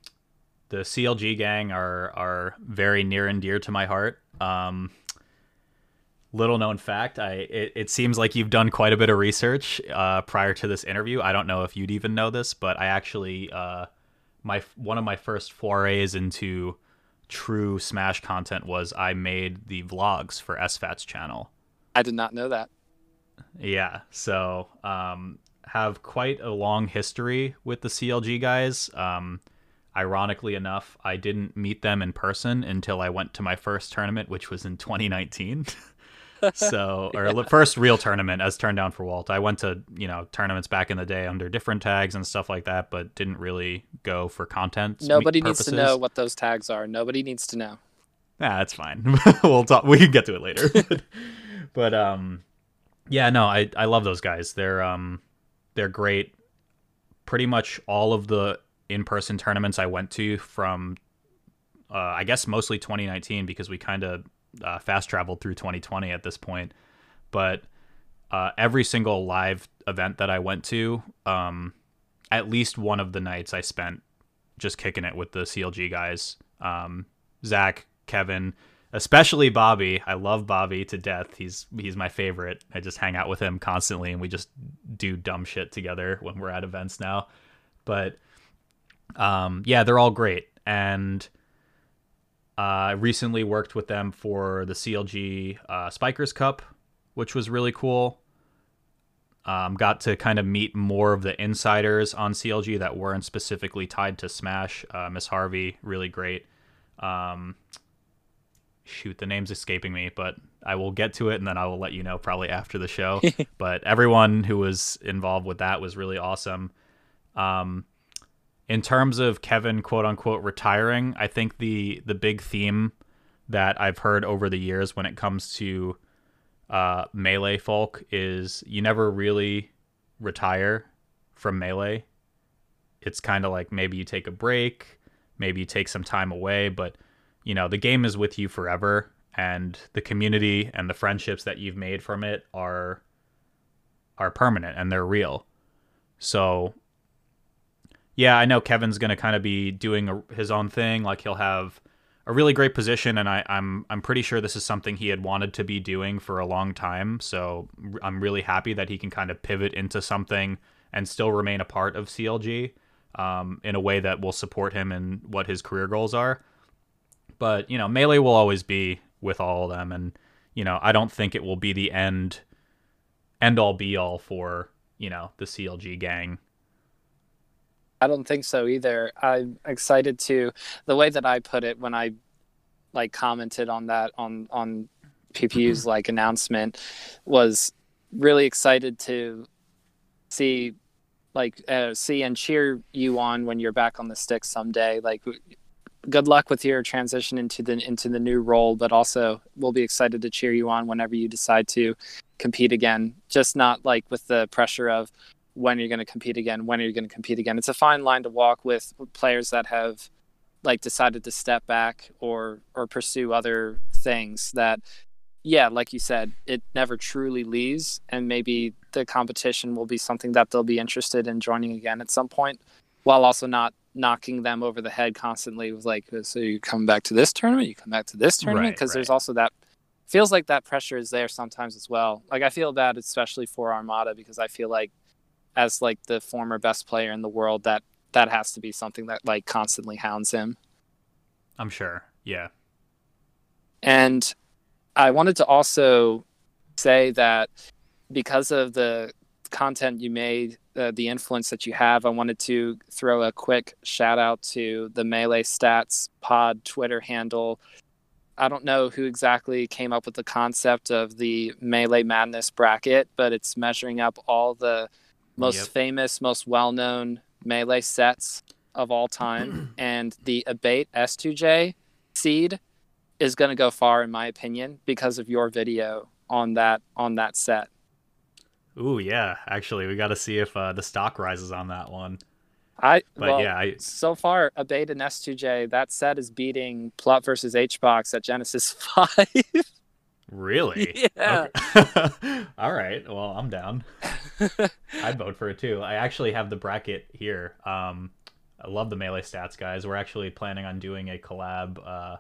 the CLG gang are are very near and dear to my heart. Um, little known fact, I it, it seems like you've done quite a bit of research uh, prior to this interview. I don't know if you'd even know this, but I actually uh, my one of my first forays into true Smash content was I made the vlogs for SFAT's channel.
I did not know that.
Yeah, so um, have quite a long history with the CLG guys. Um, ironically enough, I didn't meet them in person until I went to my first tournament, which was in 2019. (laughs) so, (laughs) or yeah. first real tournament as turned down for Walt. I went to, you know, tournaments back in the day under different tags and stuff like that, but didn't really go for content.
Nobody needs to know what those tags are. Nobody needs to know.
Nah, that's fine. (laughs) we'll talk. We can get to it later. (laughs) but um, yeah, no, I I love those guys. They're um, they're great. Pretty much all of the in-person tournaments I went to from, uh, I guess mostly 2019 because we kind of uh, fast traveled through 2020 at this point. But uh, every single live event that I went to, um, at least one of the nights I spent just kicking it with the CLG guys. Um, Zach, Kevin, especially Bobby. I love Bobby to death. He's he's my favorite. I just hang out with him constantly, and we just do dumb shit together when we're at events now. But um, yeah, they're all great, and I uh, recently worked with them for the CLG uh, Spikers Cup, which was really cool. Um, got to kind of meet more of the insiders on CLG that weren't specifically tied to Smash. Uh, Miss Harvey, really great. Um, shoot, the name's escaping me, but I will get to it and then I will let you know probably after the show. (laughs) but everyone who was involved with that was really awesome. Um, in terms of Kevin quote unquote retiring, I think the the big theme that I've heard over the years when it comes to uh, melee folk is you never really retire from melee. It's kind of like maybe you take a break, maybe you take some time away, but you know the game is with you forever, and the community and the friendships that you've made from it are are permanent and they're real. So yeah, I know Kevin's going to kind of be doing a, his own thing. Like he'll have a really great position, and I, I'm I'm pretty sure this is something he had wanted to be doing for a long time. So I'm really happy that he can kind of pivot into something and still remain a part of CLG um, in a way that will support him in what his career goals are. But you know, melee will always be with all of them, and you know, I don't think it will be the end end all be all for you know the CLG gang
I don't think so either. I'm excited to the way that I put it when I like commented on that on on PPU's like announcement was really excited to see like uh, see and cheer you on when you're back on the stick someday. Like good luck with your transition into the into the new role, but also we'll be excited to cheer you on whenever you decide to compete again. Just not like with the pressure of when you're going to compete again, when are you going to compete again. It's a fine line to walk with players that have like decided to step back or or pursue other things that yeah, like you said, it never truly leaves and maybe the competition will be something that they'll be interested in joining again at some point while also not knocking them over the head constantly with like oh, so you come back to this tournament, you come back to this tournament because right, right. there's also that feels like that pressure is there sometimes as well. Like I feel bad especially for Armada because I feel like as like the former best player in the world that that has to be something that like constantly hounds him.
I'm sure. Yeah.
And i wanted to also say that because of the content you made uh, the influence that you have i wanted to throw a quick shout out to the melee stats pod twitter handle. I don't know who exactly came up with the concept of the Melee Madness bracket, but it's measuring up all the most yep. famous, most well known melee sets of all time. (clears throat) and the Abate S2J seed is going to go far, in my opinion, because of your video on that on that set.
Ooh, yeah. Actually, we got to see if uh, the stock rises on that one.
I but well, yeah, I, so far Abate and S2J that set is beating Plup versus HBox at Genesis (laughs) Five.
Really? (laughs)
Yeah.
Okay. (laughs) All right. Well, I'm down. (laughs) I'd vote for it too. I actually have the bracket here. Um, I love the melee stats guys. We're actually planning on doing a collab uh,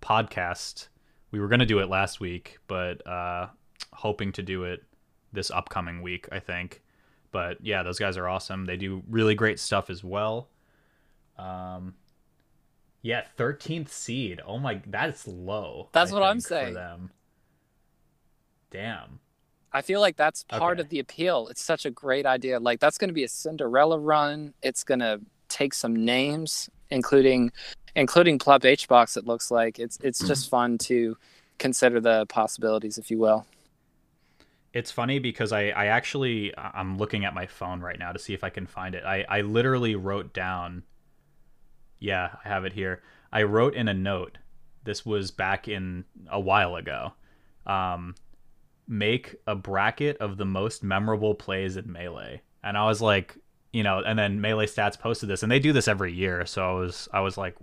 podcast. We were going to do it last week, but uh, hoping to do it this upcoming week, I think. But yeah, those guys are awesome. They do really great stuff as well. Um, yeah, thirteenth seed. Oh my, that's low.
That's I what I'm saying. them.
Damn.
I feel like that's part okay. of the appeal. It's such a great idea. Like that's going to be a Cinderella run. It's going to take some names, including including Plup HBox. It looks like it's it's (clears throat) just fun to consider the possibilities, if you will.
It's funny because I, I actually I'm looking at my phone right now to see if I can find it. I, I literally wrote down yeah, I have it here. I wrote in a note. This was back in a while ago. Um, make a bracket of the most memorable plays in Melee. And I was like, you know, and then Melee Stats posted this, and they do this every year. So I was, I was like,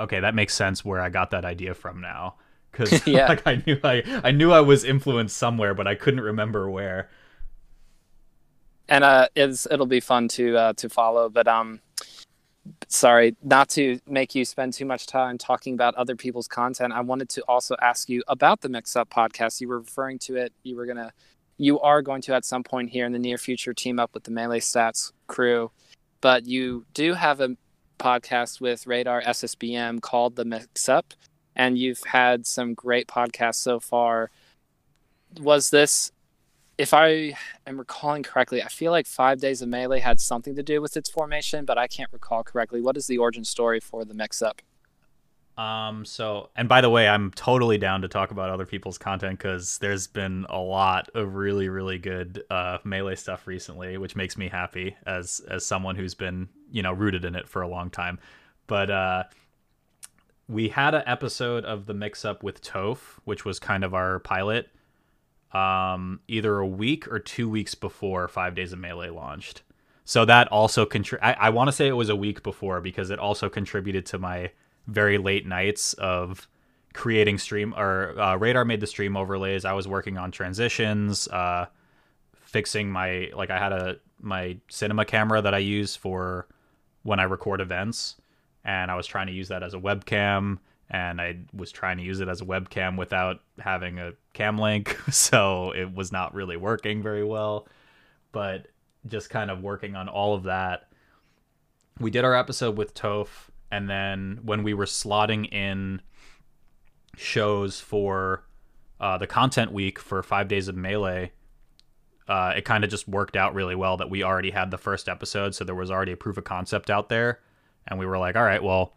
okay, that makes sense where I got that idea from now, because (laughs) (laughs)
Yeah.
like I knew I, I knew I was influenced somewhere, but I couldn't remember where.
and uh, it's it'll be fun to uh, to follow. But um, sorry, not to make you spend too much time talking about other people's content. I wanted to also ask you about the Mix Up podcast. You were referring to it. You were gonna, you are going to at some point here in the near future team up with the Melee Stats crew, but you do have a podcast with Radar SSBM called the Mix Up, and you've had some great podcasts so far. Was this if I am recalling correctly, I feel like Five Days of Melee had something to do with its formation, but I can't recall correctly. What is the origin story for the mix up?
Um. So, and by the way, I'm totally down to talk about other people's content because there's been a lot of really, really good uh, melee stuff recently, which makes me happy as as someone who's been you know rooted in it for a long time. But uh, we had an episode of the mix up with Toph, which was kind of our pilot. Um, either a week or two weeks before Five Days of Melee launched. So that also contri- I, I want to say it was a week before because it also contributed to my very late nights of creating stream or uh, radar made the stream overlays i was working on transitions uh, fixing my like i had a my cinema camera that i use for when i record events and i was trying to use that as a webcam and i was trying to use it as a webcam without having a cam link (laughs) so it was not really working very well. But just kind of working on all of that we did our episode with Toph and then when we were slotting in shows for uh, the content week for five days of melee uh, it kind of just worked out really well that we already had the first episode so there was already a proof of concept out there. And we were like all right well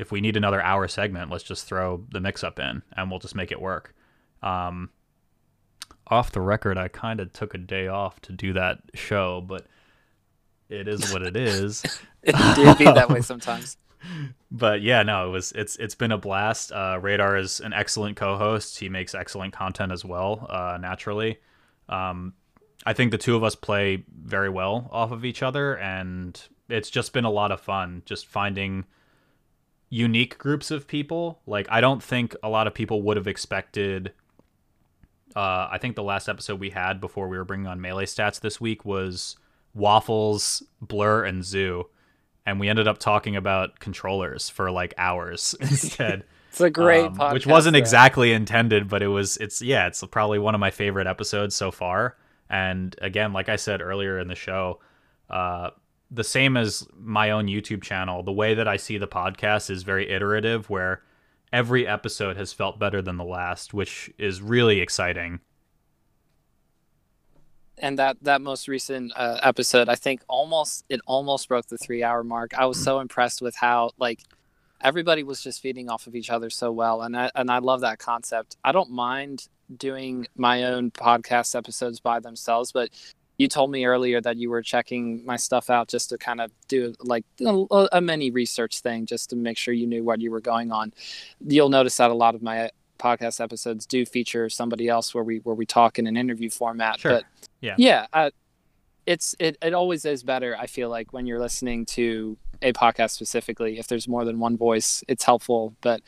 if we need another hour segment let's just throw the mix up in and we'll just make it work um, off the record i kind of took a day off to do that show but it is what it is (laughs)
It do be that way sometimes. (laughs)
but yeah, no, it was it's it's been a blast. Uh, Radar is an excellent co-host. He makes excellent content as well. Uh, naturally, um, I think the two of us play very well off of each other, and it's just been a lot of fun just finding unique groups of people. Like I don't think a lot of people would have expected. Uh, I think the last episode we had before we were bringing on melee stats this week was Waffles, Blur, and Zoo and we ended up talking about controllers for like hours (laughs) instead.
It's a great
um,
podcast.
which wasn't
though.
exactly intended, but it was. It's yeah, it's probably one of my favorite episodes so far. And again, like I said earlier in the show, uh, the same as my own YouTube channel, the way that I see the podcast is very iterative, where every episode has felt better than the last, which is really exciting.
and that that most recent uh, episode i think almost it almost broke the three hour mark. I was so impressed with how like everybody was just feeding off of each other so well and i and i love that concept. I don't mind doing my own podcast episodes by themselves but you told me earlier that you were checking my stuff out just to kind of do like a, a mini research thing just to make sure you knew what you were going on you'll notice that a lot of my podcast episodes do feature somebody else where we where we talk in an interview format
Sure.
but
Yeah.
yeah uh, it's it, it always is better i feel like when you're listening to a podcast specifically if there's more than one voice it's helpful but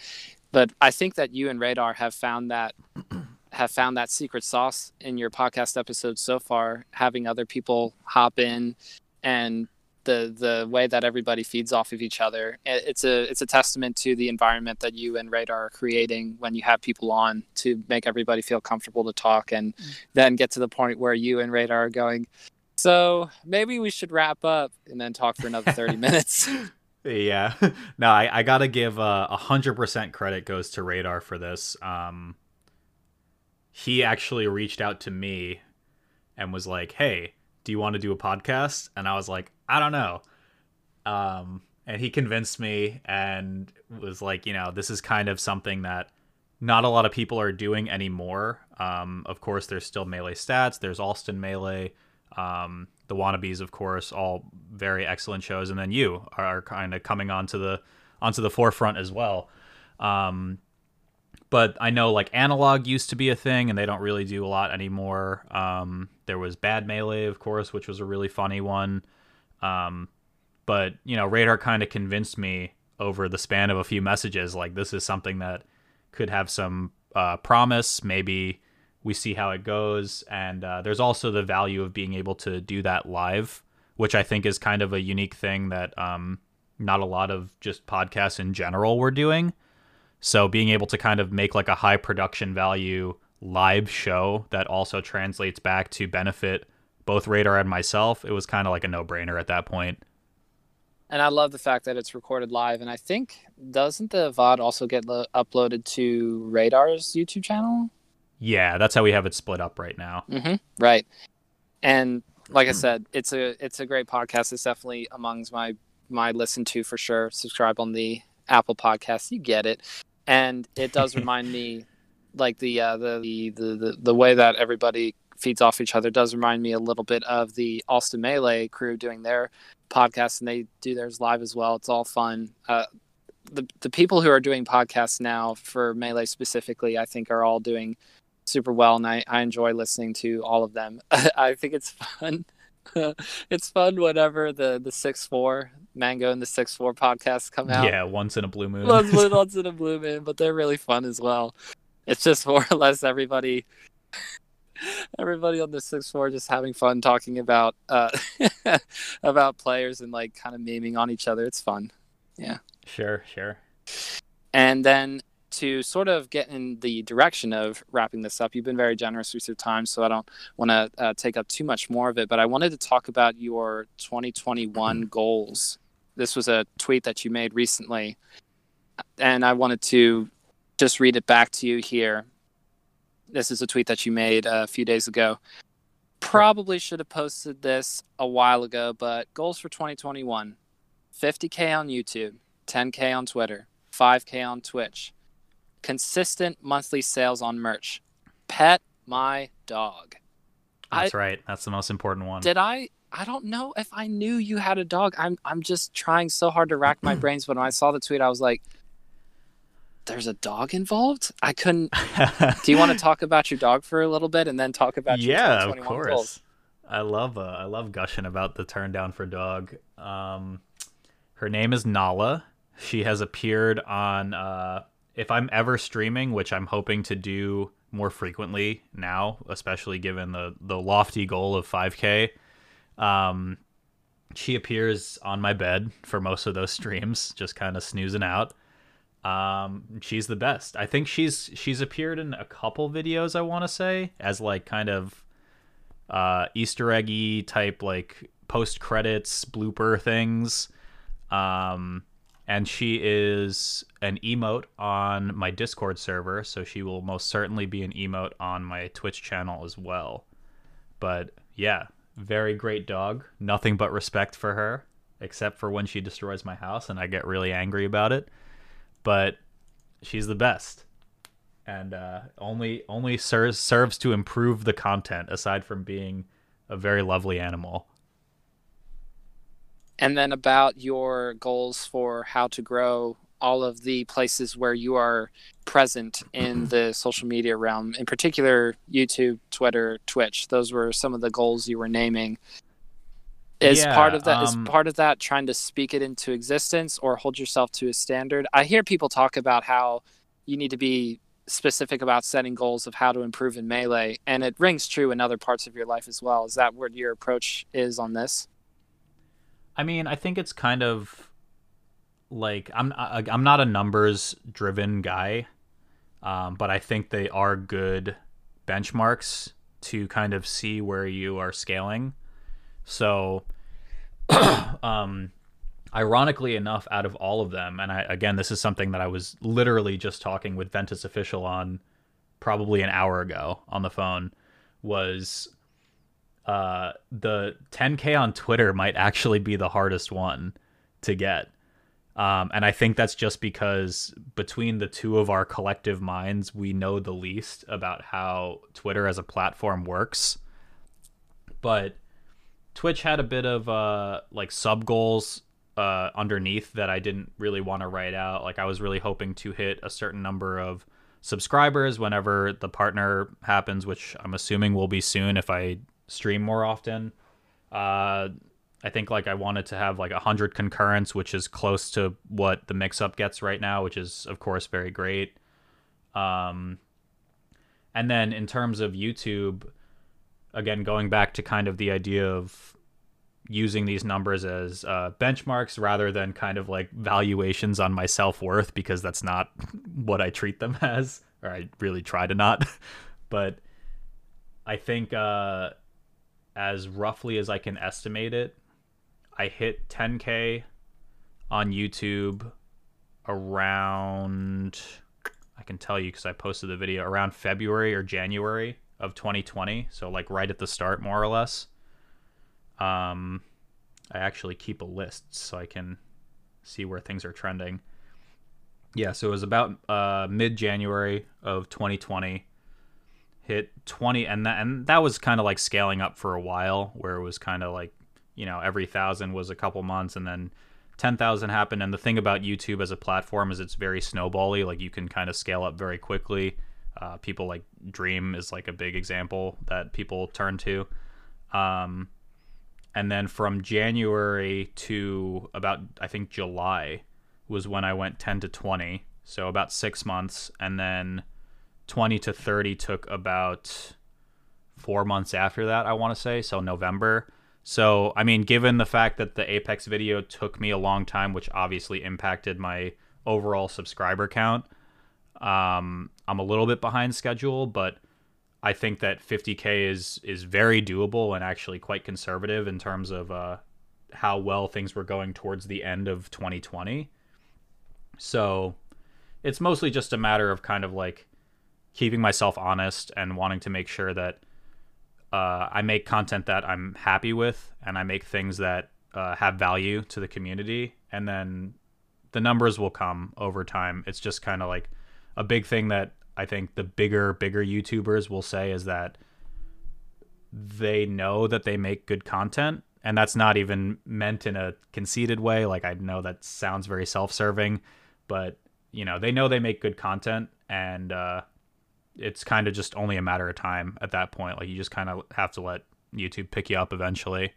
but i think that you and radar have found that (clears throat) have found that secret sauce in your podcast episodes so far having other people hop in and the the way that everybody feeds off of each other it's a it's a testament to the environment that you and radar are creating when you have people on to make everybody feel comfortable to talk and then get to the point where you and radar are going so maybe we should wrap up and then talk for another 30 (laughs) minutes.
Yeah, (laughs) no, I, I gotta give uh, a hundred percent credit goes to Radar for this. Um, he actually reached out to me and was like, "Hey, do you want to do a podcast?" And I was like, "I don't know." Um, and he convinced me and was like, you know, this is kind of something that not a lot of people are doing anymore. Um, of course, there's still melee stats. There's Austin melee. Um, the wannabes, of course, all very excellent shows, and then you are kind of coming onto the onto the forefront as well. Um, but I know like analog used to be a thing, and they don't really do a lot anymore. Um, there was Bad Melee, of course, which was a really funny one. Um, but you know, Radar kind of convinced me over the span of a few messages, like this is something that could have some uh, promise. Maybe we see how it goes, and uh, there's also the value of being able to do that live, which I think is kind of a unique thing that um, not a lot of just podcasts in general were doing. So being able to kind of make like a high production value live show that also translates back to benefit both Radar and myself, it was kind of like a no brainer at that point.
And I love the fact that it's recorded live. And I think doesn't the VOD also get lo- uploaded to Radar's YouTube channel?
Yeah, that's how we have it split up right now.
Mm-hmm. Right. And like I said, it's a it's a great podcast. It's definitely amongst my my listen to for sure. Subscribe on the Apple Podcast. You get it. And it does (laughs) remind me like the, uh, the, the the the way that everybody feeds off each other does remind me a little bit of the Austin Melee crew doing their podcast and they do theirs live as well. It's all fun. Uh, the the people who are doing podcasts now for Melee specifically, I think, are all doing super well, and I, I enjoy listening to all of them. (laughs) I think it's fun. (laughs) it's fun whenever the the six four mango and the six four podcasts come out.
Yeah, once in a blue moon.
once, (laughs) once in a blue moon, but they're really fun as well. It's just more or less everybody everybody on the six four just having fun talking about uh (laughs) about players and like kind of memeing on each other. It's fun. Yeah.
Sure, sure.
And then to sort of get in the direction of wrapping this up, you've been very generous with your time, so I don't want to uh, take up too much more of it. But I wanted to talk about your 2021 goals. This was a tweet that you made recently, and I wanted to just read it back to you here. This is a tweet that you made uh, a few days ago. Probably should have posted this a while ago, but goals for 2021 50K on YouTube, 10K on Twitter, 5K on Twitch, consistent monthly sales on merch, pet my dog.
That's I, right. That's the most important one.
Did I? I don't know if I knew you had a dog. I'm I'm just trying so hard to rack my (clears throat) brains. But when I saw the tweet, I was like, "There's a dog involved." I couldn't. (laughs) Do you want to talk about your dog for a little bit and then talk about your yeah, of course. Goals?
I love uh, I love gushing about the turn down for dog. Um, her name is Nala. She has appeared on uh, if I'm ever streaming, which I'm hoping to do more frequently now, especially given the the lofty goal of 5K, um, she appears on my bed for most of those streams, just kind of snoozing out. Um, she's the best. I think she's she's appeared in a couple videos. I want to say as like kind of uh, Easter eggy type like post credits blooper things. Um, and she is an emote on my Discord server, so she will most certainly be an emote on my Twitch channel as well. But yeah, very great dog. Nothing but respect for her, except for when she destroys my house and I get really angry about it. But she's the best. And uh, only only serves serves to improve the content aside from being a very lovely animal
and then about your goals for how to grow all of the places where you are present in the social media realm, in particular YouTube, Twitter, Twitch. Those were some of the goals you were naming. Is yeah, part of that um, is part of that trying to speak it into existence or hold yourself to a standard? I hear people talk about how you need to be specific about setting goals of how to improve in melee, and it rings true in other parts of your life as well. Is that what your approach is on this?
I mean, I think it's kind of like I'm I'm not a numbers driven guy, um, but I think they are good benchmarks to kind of see where you are scaling. So, (clears throat) um, ironically enough, out of all of them, and I, again, this is something that I was literally just talking with Ventus official on probably an hour ago on the phone was uh, the 10k on Twitter might actually be the hardest one to get. Um, and I think that's just because between the two of our collective minds, we know the least about how Twitter as a platform works. But Twitch had a bit of uh, like sub goals uh, underneath that I didn't really want to write out. Like I was really hoping to hit a certain number of subscribers whenever the partner happens, which I'm assuming will be soon if I stream more often. Uh, I think like I wanted to have like a hundred concurrents, which is close to what the mix up gets right now, which is of course very great. Um, and then in terms of YouTube, again going back to kind of the idea of using these numbers as uh, benchmarks rather than kind of like valuations on my self worth because that's not (laughs) what I treat them (laughs) as, or I really try to not. (laughs) but I think uh, as roughly as I can estimate it, I hit 10k on YouTube around I can tell you because I posted the video around February or January of 2020, so like right at the start more or less. Um, I actually keep a list so I can see where things are trending. Yeah, so it was about uh, mid January of 2020. Hit 20, and that and that was kind of like scaling up for a while, where it was kind of like you know every thousand was a couple months, and then 10,000 happened. And the thing about YouTube as a platform is it's very snowbally. Like you can kind of scale up very quickly. Uh, people like Dream is like a big example that people turn to. Um, and then from January to about I think July was when I went 10 to 20, so about 6 months and then 20 to 30 took about 4 months after that, I want to say, so November. So, I mean, given the fact that the Apex video took me a long time, which obviously impacted my overall subscriber count, um, I'm a little bit behind schedule, but I think that 50k is is very doable and actually quite conservative in terms of uh, how well things were going towards the end of 2020. So it's mostly just a matter of kind of like keeping myself honest and wanting to make sure that uh, I make content that I'm happy with and I make things that uh, have value to the community, and then the numbers will come over time. It's just kind of like a big thing that I think the bigger bigger YouTubers will say is that they know that they make good content and that's not even meant in a conceited way like I know that sounds very self-serving but you know they know they make good content and uh, it's kind of just only a matter of time at that point like you just kind of have to let YouTube pick you up eventually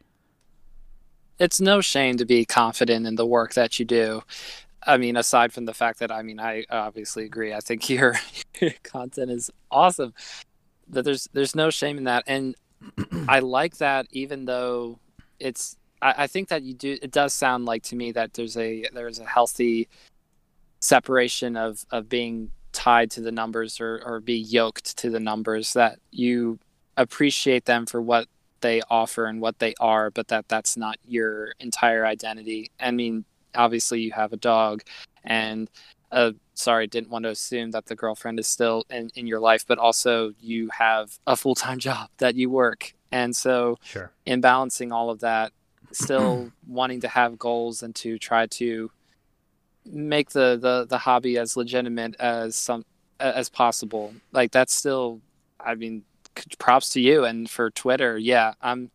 it's no shame to be confident in the work that you do I mean, aside from the fact that I mean, I obviously agree. I think (laughs) your, your content is awesome. That there's there's no shame in that, and (clears throat) I like that. Even though it's, I, I think that you do. It does sound like to me that there's a there's a healthy separation of of being tied to the numbers or or be yoked to the numbers. That you appreciate them for what they offer and what they are, but that that's not your entire identity. I mean, obviously you have a dog and uh, sorry didn't want to assume that the girlfriend is still in, in your life but also you have a full-time (laughs) job that you work and so
sure.
in balancing all of that still (clears throat) wanting to have goals and to try to make the, the the hobby as legitimate as some as possible like that's still i mean props to you and for twitter yeah i'm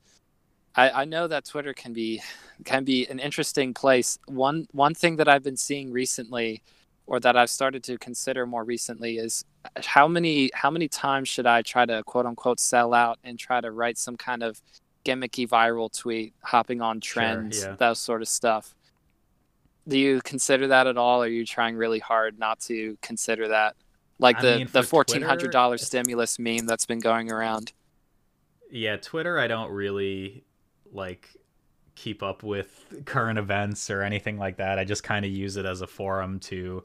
I, I know that Twitter can be can be an interesting place. One one thing that I've been seeing recently, or that I've started to consider more recently, is uh, how many how many times should I try to quote unquote sell out and try to write some kind of gimmicky viral tweet, hopping on trends, sure, yeah. that sort of stuff. Do you consider that at all? Or are you trying really hard not to consider that? Like I the mean, the fourteen hundred dollar stimulus meme that's been going around.
Yeah, Twitter. I don't really like keep up with current events or anything like that. I just kind of use it as a forum to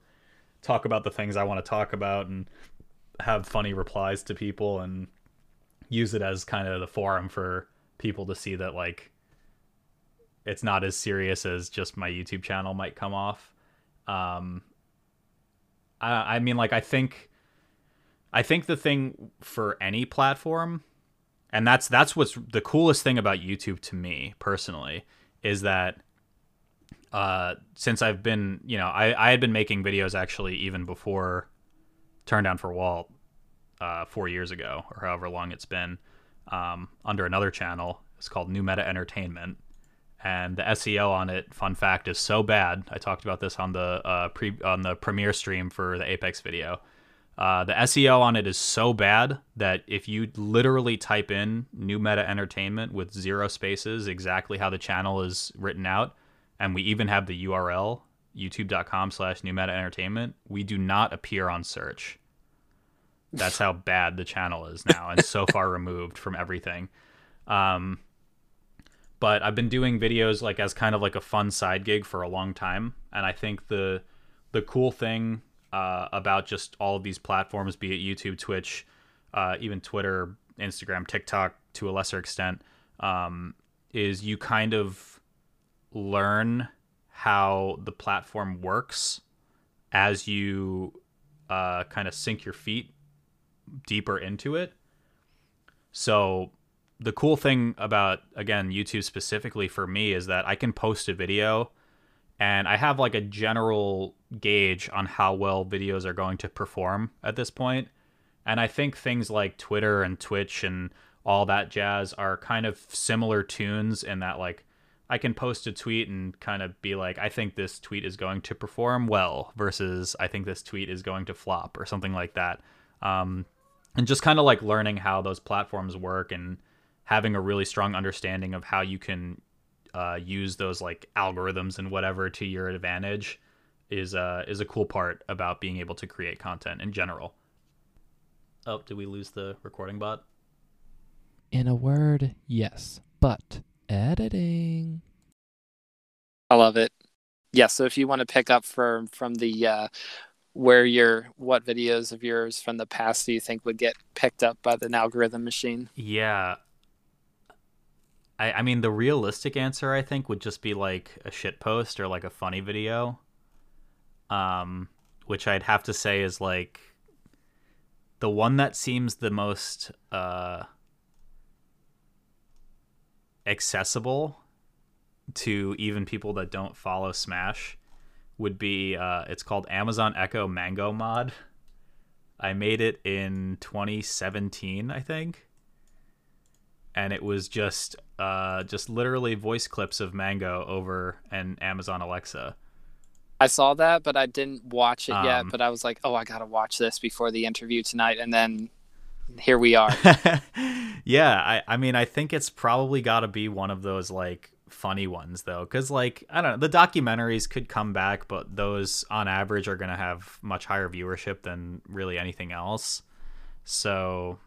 talk about the things I want to talk about and have funny replies to people and use it as kind of the forum for people to see that like it's not as serious as just my YouTube channel might come off. Um, I, I mean, like I think, I think the thing for any platform and that's that's what's the coolest thing about YouTube to me personally is that uh, since I've been, you know, I, I had been making videos actually even before Turn Down for Walt uh, four years ago or however long it's been um, under another channel. It's called New Meta Entertainment, and the SEO on it, fun fact, is so bad. I talked about this on the uh, pre on the premiere stream for the Apex video. Uh, the SEO on it is so bad that if you literally type in New Meta Entertainment with zero spaces, exactly how the channel is written out, and we even have the URL youtube.com slash New Meta Entertainment, we do not appear on search. That's how bad the channel is now and so far (laughs) removed from everything. Um, but I've been doing videos like as kind of like a fun side gig for a long time, and I think the the cool thing uh, about just all of these platforms, be it YouTube, Twitch, uh, even Twitter, Instagram, TikTok, to a lesser extent, um, is you kind of learn how the platform works as you uh, kind of sink your feet deeper into it. So the cool thing about again YouTube specifically for me is that I can post a video and I have like a general gauge on how well videos are going to perform at this point. And I think things like Twitter and Twitch and all that jazz are kind of similar tunes in that like I can post a tweet and kind of be like I think this tweet is going to perform well versus I think this tweet is going to flop or something like that. Um, and just kind of like learning how those platforms work and having a really strong understanding of how you can uh, use those like algorithms and whatever to your advantage is uh, is a cool part about being able to create content in general. Oh, did we lose the recording bot?
In a word, yes, but editing.
I love it. Yeah, so if you want to pick up from from the uh, where your what videos of yours from the past do you think would get picked up by the algorithm machine?
Yeah, I, I mean, the realistic answer I think would just be like a shit post or like a funny video. Um, which I'd have to say is like the one that seems the most uh accessible to even people that don't follow Smash would be uh it's called Amazon Echo Mango Mod. I made it in 2017, I think and it was just uh, just literally voice clips of Mango over an Amazon Alexa.
I saw that, but I didn't watch it um, yet. But I was like, oh, I gotta watch this before the interview tonight, and then here we are. (laughs)
yeah, I, I mean, I think it's probably got to be one of those like funny ones though, because like I don't know, the documentaries could come back, but those on average are gonna have much higher viewership than really anything else. So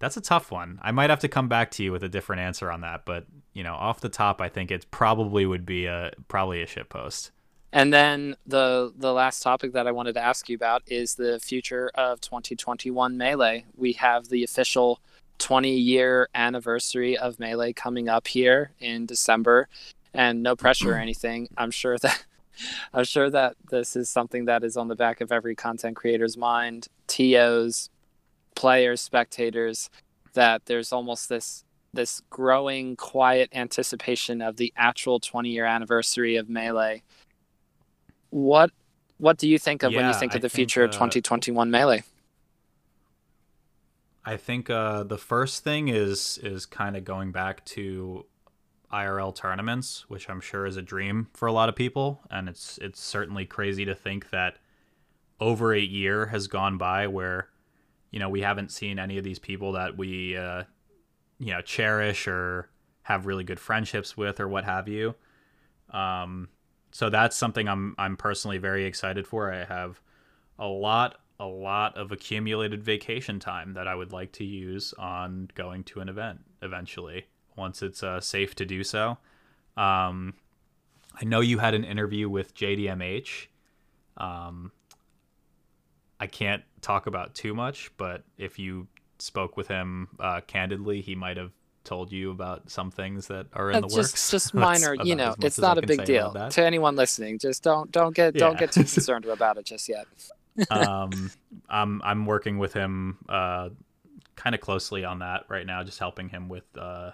that's a tough one. I might have to come back to you with a different answer on that, but you know, off the top, I think it probably would be a probably a shit post.
And then the the last topic that I wanted to ask you about is the future of 2021 Melee. We have the official 20 year anniversary of Melee coming up here in December, and no pressure or (clears throat) anything. I'm sure that I'm sure that this is something that is on the back of every content creator's mind. TOs, players, spectators, that there's almost this this growing quiet anticipation of the actual 20 year anniversary of Melee. What what do you think of yeah, when you think of the think, future uh, of 2021 Melee?
I think uh, the first thing is is kind of going back to IRL tournaments, which I'm sure is a dream for a lot of people, and it's it's certainly crazy to think that over a year has gone by where you know, we haven't seen any of these people that we, uh, you know, cherish or have really good friendships with or what have you. Um, so that's something I'm I'm personally very excited for. I have a lot a lot of accumulated vacation time that I would like to use on going to an event eventually once it's uh, safe to do so. Um, I know you had an interview with JDMH. Um, I can't talk about too much, but if you spoke with him uh, candidly, he might have told you about some things that are in uh, the
just,
works.
Just (laughs) minor, you know, it's not a big deal to anyone listening. Just don't don't get yeah. don't get too (laughs) concerned about it just yet. (laughs)
um, I'm I'm working with him uh, kind of closely on that right now, just helping him with uh,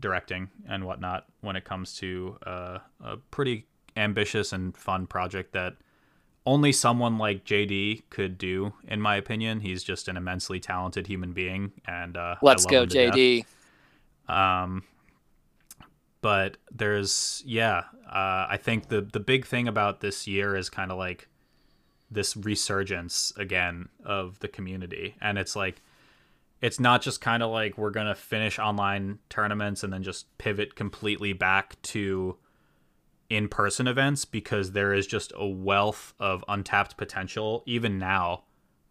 directing and whatnot when it comes to uh, a pretty ambitious and fun project that only someone like JD could do, in my opinion. He's just an immensely talented human being, and uh,
let's go, JD.
Death. Um, but there's yeah, uh, I think the the big thing about this year is kind of like this resurgence again of the community and it's like it's not just kind of like we're going to finish online tournaments and then just pivot completely back to in-person events because there is just a wealth of untapped potential even now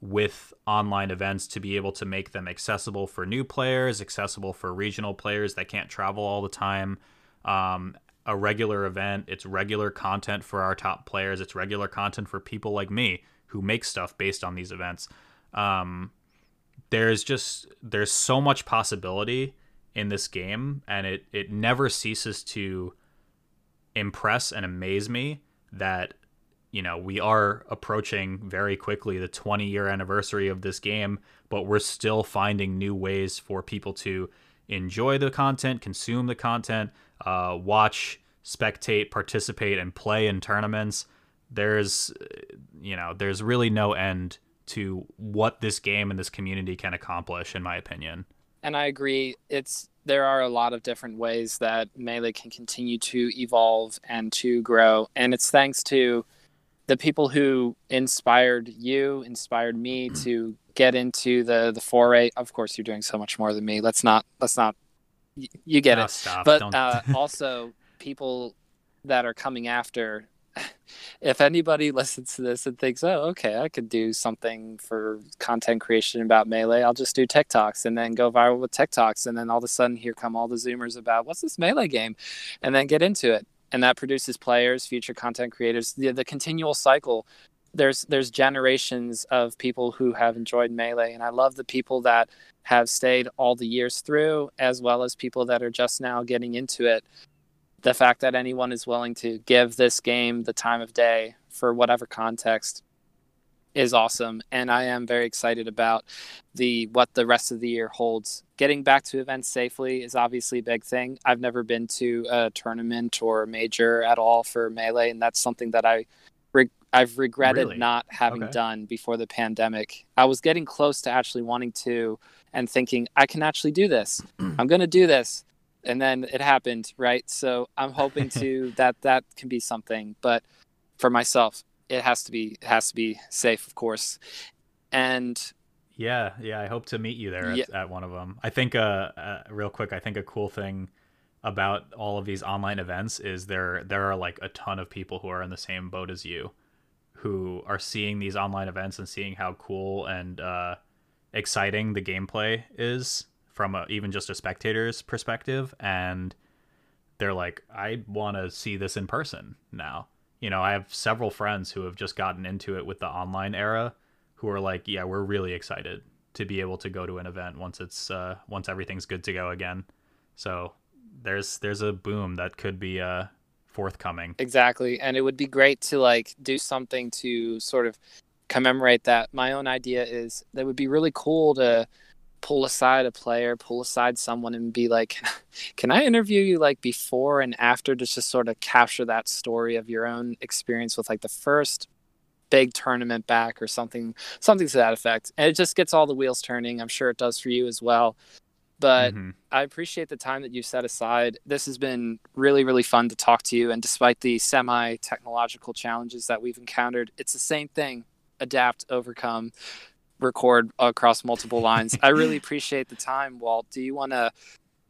with online events to be able to make them accessible for new players, accessible for regional players that can't travel all the time. Um, a regular event, it's regular content for our top players, it's regular content for people like me who make stuff based on these events. Um, there's just there's so much possibility in this game and it it never ceases to impress and amaze me that you know we are approaching very quickly the 20 year anniversary of this game but we're still finding new ways for people to enjoy the content consume the content uh, watch spectate participate and play in tournaments. There's you know there's really no end to what this game and this community can accomplish in my opinion.
And i agree. It's there are a lot of different ways that melee can continue to evolve and to grow. And it's thanks to the people who inspired you inspired me to get into the the foray. Of course you're doing so much more than me. Let's not let's not you get
Oh,
it.
stop.
but uh, (laughs) also people that are coming after if anybody (laughs) listens to this and thinks oh okay i could do something for content creation about melee i'll just do tiktoks and then go viral with tiktoks and then all of a sudden here come all the zoomers about what's this melee game? and then get into it. And that produces players future content creators. The, the continual cycle there's there's generations of people who have enjoyed melee. And i love the people that have stayed all the years through as well as people that are just now getting into it the fact that anyone is willing to give this game the time of day for whatever context is awesome. And i am very excited about the what the rest of the year holds. Getting back to events safely is obviously a big thing. I've never been to a tournament or a major at all for melee and that's something that i reg- i've regretted
Really?
not having
Okay.
done before the pandemic. I was getting close to actually wanting to and thinking i can actually do this. (clears throat) I'm going to do this and then it happened right so i'm hoping (laughs) to that that can be something but for myself it has to be it has to be safe of course and
Yeah, yeah. I hope to meet you there
Yeah.
at, at one of them. I think, uh, uh, real quick, I think a cool thing about all of these online events is there there are like a ton of people who are in the same boat as you, who are seeing these online events and seeing how cool and uh, exciting the gameplay is from a, even just a spectator's perspective, and they're like, I want to see this in person now. You know, I have several friends who have just gotten into it with the online era who are like, yeah, we're really excited to be able to go to an event once it's uh, once everything's good to go again. So there's there's a boom that could be uh, forthcoming.
Exactly. And it would be great to like do something to sort of commemorate that. My own idea is that would be really cool to pull aside a player, pull aside someone and be like, (laughs) can I interview you like before and after to just sort of capture that story of your own experience with like the first big tournament back or something something to that effect. And it just gets all the wheels turning. I'm sure it does for you as well. But
Mhm.
I appreciate the time that you've set aside. This has been really, really fun to talk to you. And despite the semi technological challenges that we've encountered, it's the same thing adapt, overcome, record across multiple lines. I really (laughs) appreciate the time, Walt. Do you want to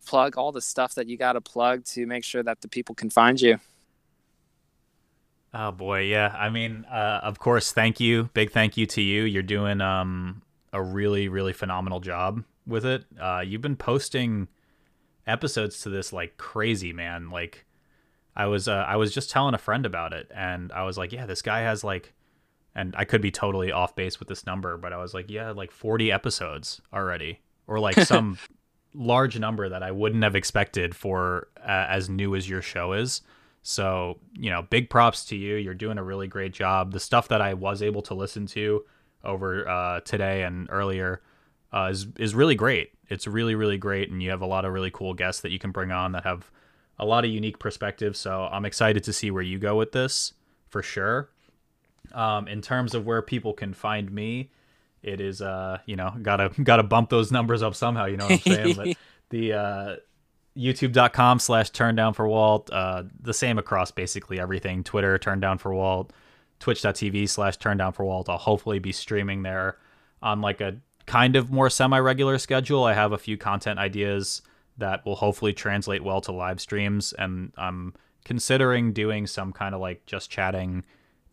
plug all the stuff that you got to plug to make sure that the people can find you?
Oh boy, yeah. I mean, uh, of course, thank you, big thank you to you. You're doing um, a really, really phenomenal job with it. Uh, you've been posting episodes to this like crazy, man. Like, I was, uh, I was just telling a friend about it, and I was like, yeah, this guy has like, and I could be totally off base with this number, but I was like, yeah, like 40 episodes already, or like (laughs) some large number that I wouldn't have expected for uh, as new as your show is. So, you know, big props to you. You're doing a really great job. The stuff that I was able to listen to over uh, today and earlier uh, is is really great. It's really really great, and you have a lot of really cool guests that you can bring on that have a lot of unique perspectives. So I'm excited to see where you go with this for sure. Um, in terms of where people can find me, it is uh you know gotta gotta bump those numbers up somehow. You know what I'm saying? but (laughs) the uh, youtube.com slash turn down for walt uh, the same across basically everything twitter turn down for walt twitch.tv slash turn down for walt i'll hopefully be streaming there on like a kind of more semi-regular schedule i have a few content ideas that will hopefully translate well to live streams and i'm considering doing some kind of like just chatting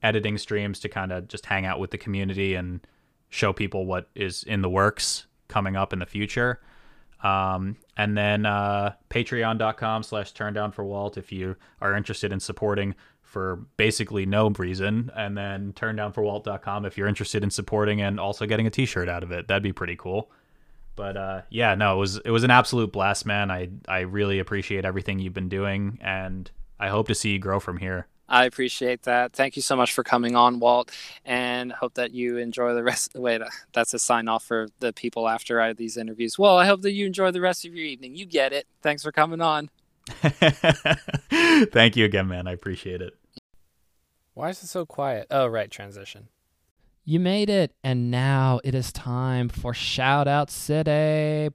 editing streams to kind of just hang out with the community and show people what is in the works coming up in the future. Um, and then uh, patreon.com slash turn down for walt if you are interested in supporting for basically no reason. And then turndownforwalt.com if you're interested in supporting and also getting a t-shirt out of it. That'd be pretty cool. But uh, yeah no it was it was an absolute blast man. I i really appreciate everything you've been doing and i hope to see you grow from here
I appreciate that. Thank you so much for coming on, Walt, and hope that you enjoy the rest. (laughs) Wait, uh, that's a sign off for the people after I, these interviews. Well, I hope that you enjoy the rest of your evening. You get it. Thanks for coming on. (laughs)
Thank you again, man. I appreciate it.
Why is it so quiet? Oh, right, transition.
You made it, and now it is time for Shout Out City.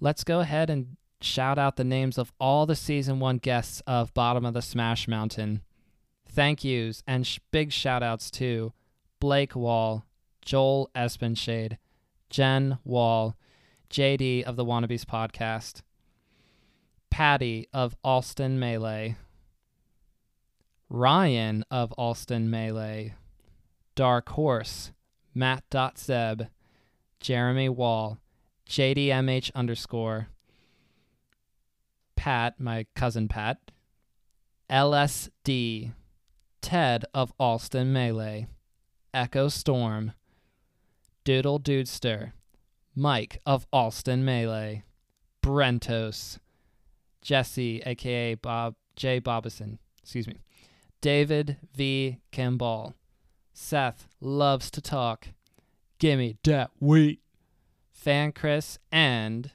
Let's go ahead and shout out the names of all the season one guests of Bottom of the Smash Mountain. Thank yous and sh- big shout outs to Blake Wall, Joel Espenshade, Jen Wall, JD of the Wannabes podcast, Patty of Austin Melee, Ryan of Austin Melee, Dark Horse, Matt Zeb, Jeremy Wall, JDMH underscore, Pat, my cousin Pat, LSD, Ted of Austin Melee, Echo Storm, Doodle Dudester, Mike of Austin Melee, Brentos, Jesse, aka Bob J. Bobison, excuse me, David V. Kimball, Seth loves to talk, Gimme dat wheat, Fan Chris, and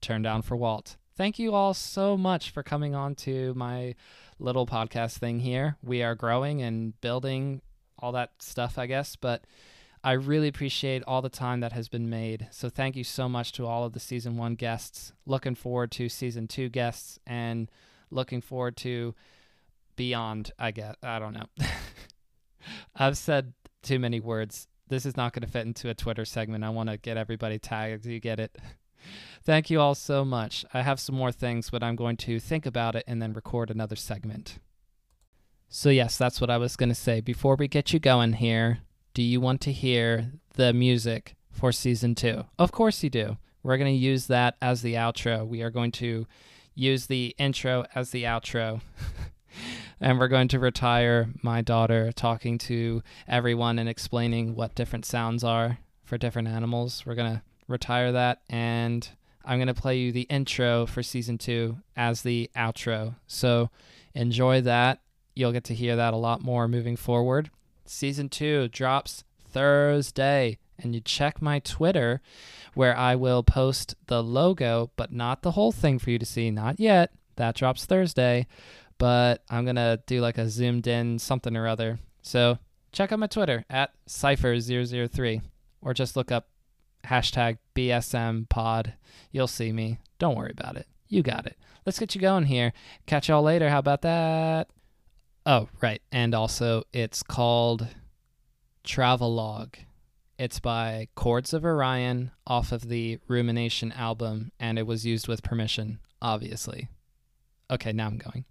Turn Down for Walt thank you all so much for coming on to my little podcast thing here. We are growing and building all that stuff, I guess, but I really appreciate all the time that has been made. So thank you so much to all of the season one guests. Looking forward to season two guests and looking forward to beyond, I guess. I don't know. (laughs) I've said too many words. This is not going to fit into a Twitter segment. I want to get everybody tagged. You get it? (laughs) Thank you all so much. I have some more things, but I'm going to think about it and then record another segment. So, yes, that's what I was going to say. Before we get you going here, do you want to hear the music for season two? Of course you do. We're going to use that as the outro. We are going to use the intro as the outro. (laughs) and we're going to retire my daughter talking to everyone and explaining what different sounds are for different animals. We're going to retire that, and I'm going to play you the intro for season two as the outro. So enjoy that. You'll get to hear that a lot more moving forward. Season two drops Thursday, and you check my Twitter where I will post the logo, but not the whole thing for you to see. Not yet. That drops Thursday, but I'm going to do like a zoomed in something or other. So check out my Twitter at Cypher003 or just look up hashtag BSM pod. You'll see me. Don't worry about it. You got it. Let's get you going here. Catch y'all later. How about that? Oh, right. And also, it's called Travelogue. It's by Chords of Orion off of the Rumination album, and it was used with permission, obviously. Okay, now I'm going.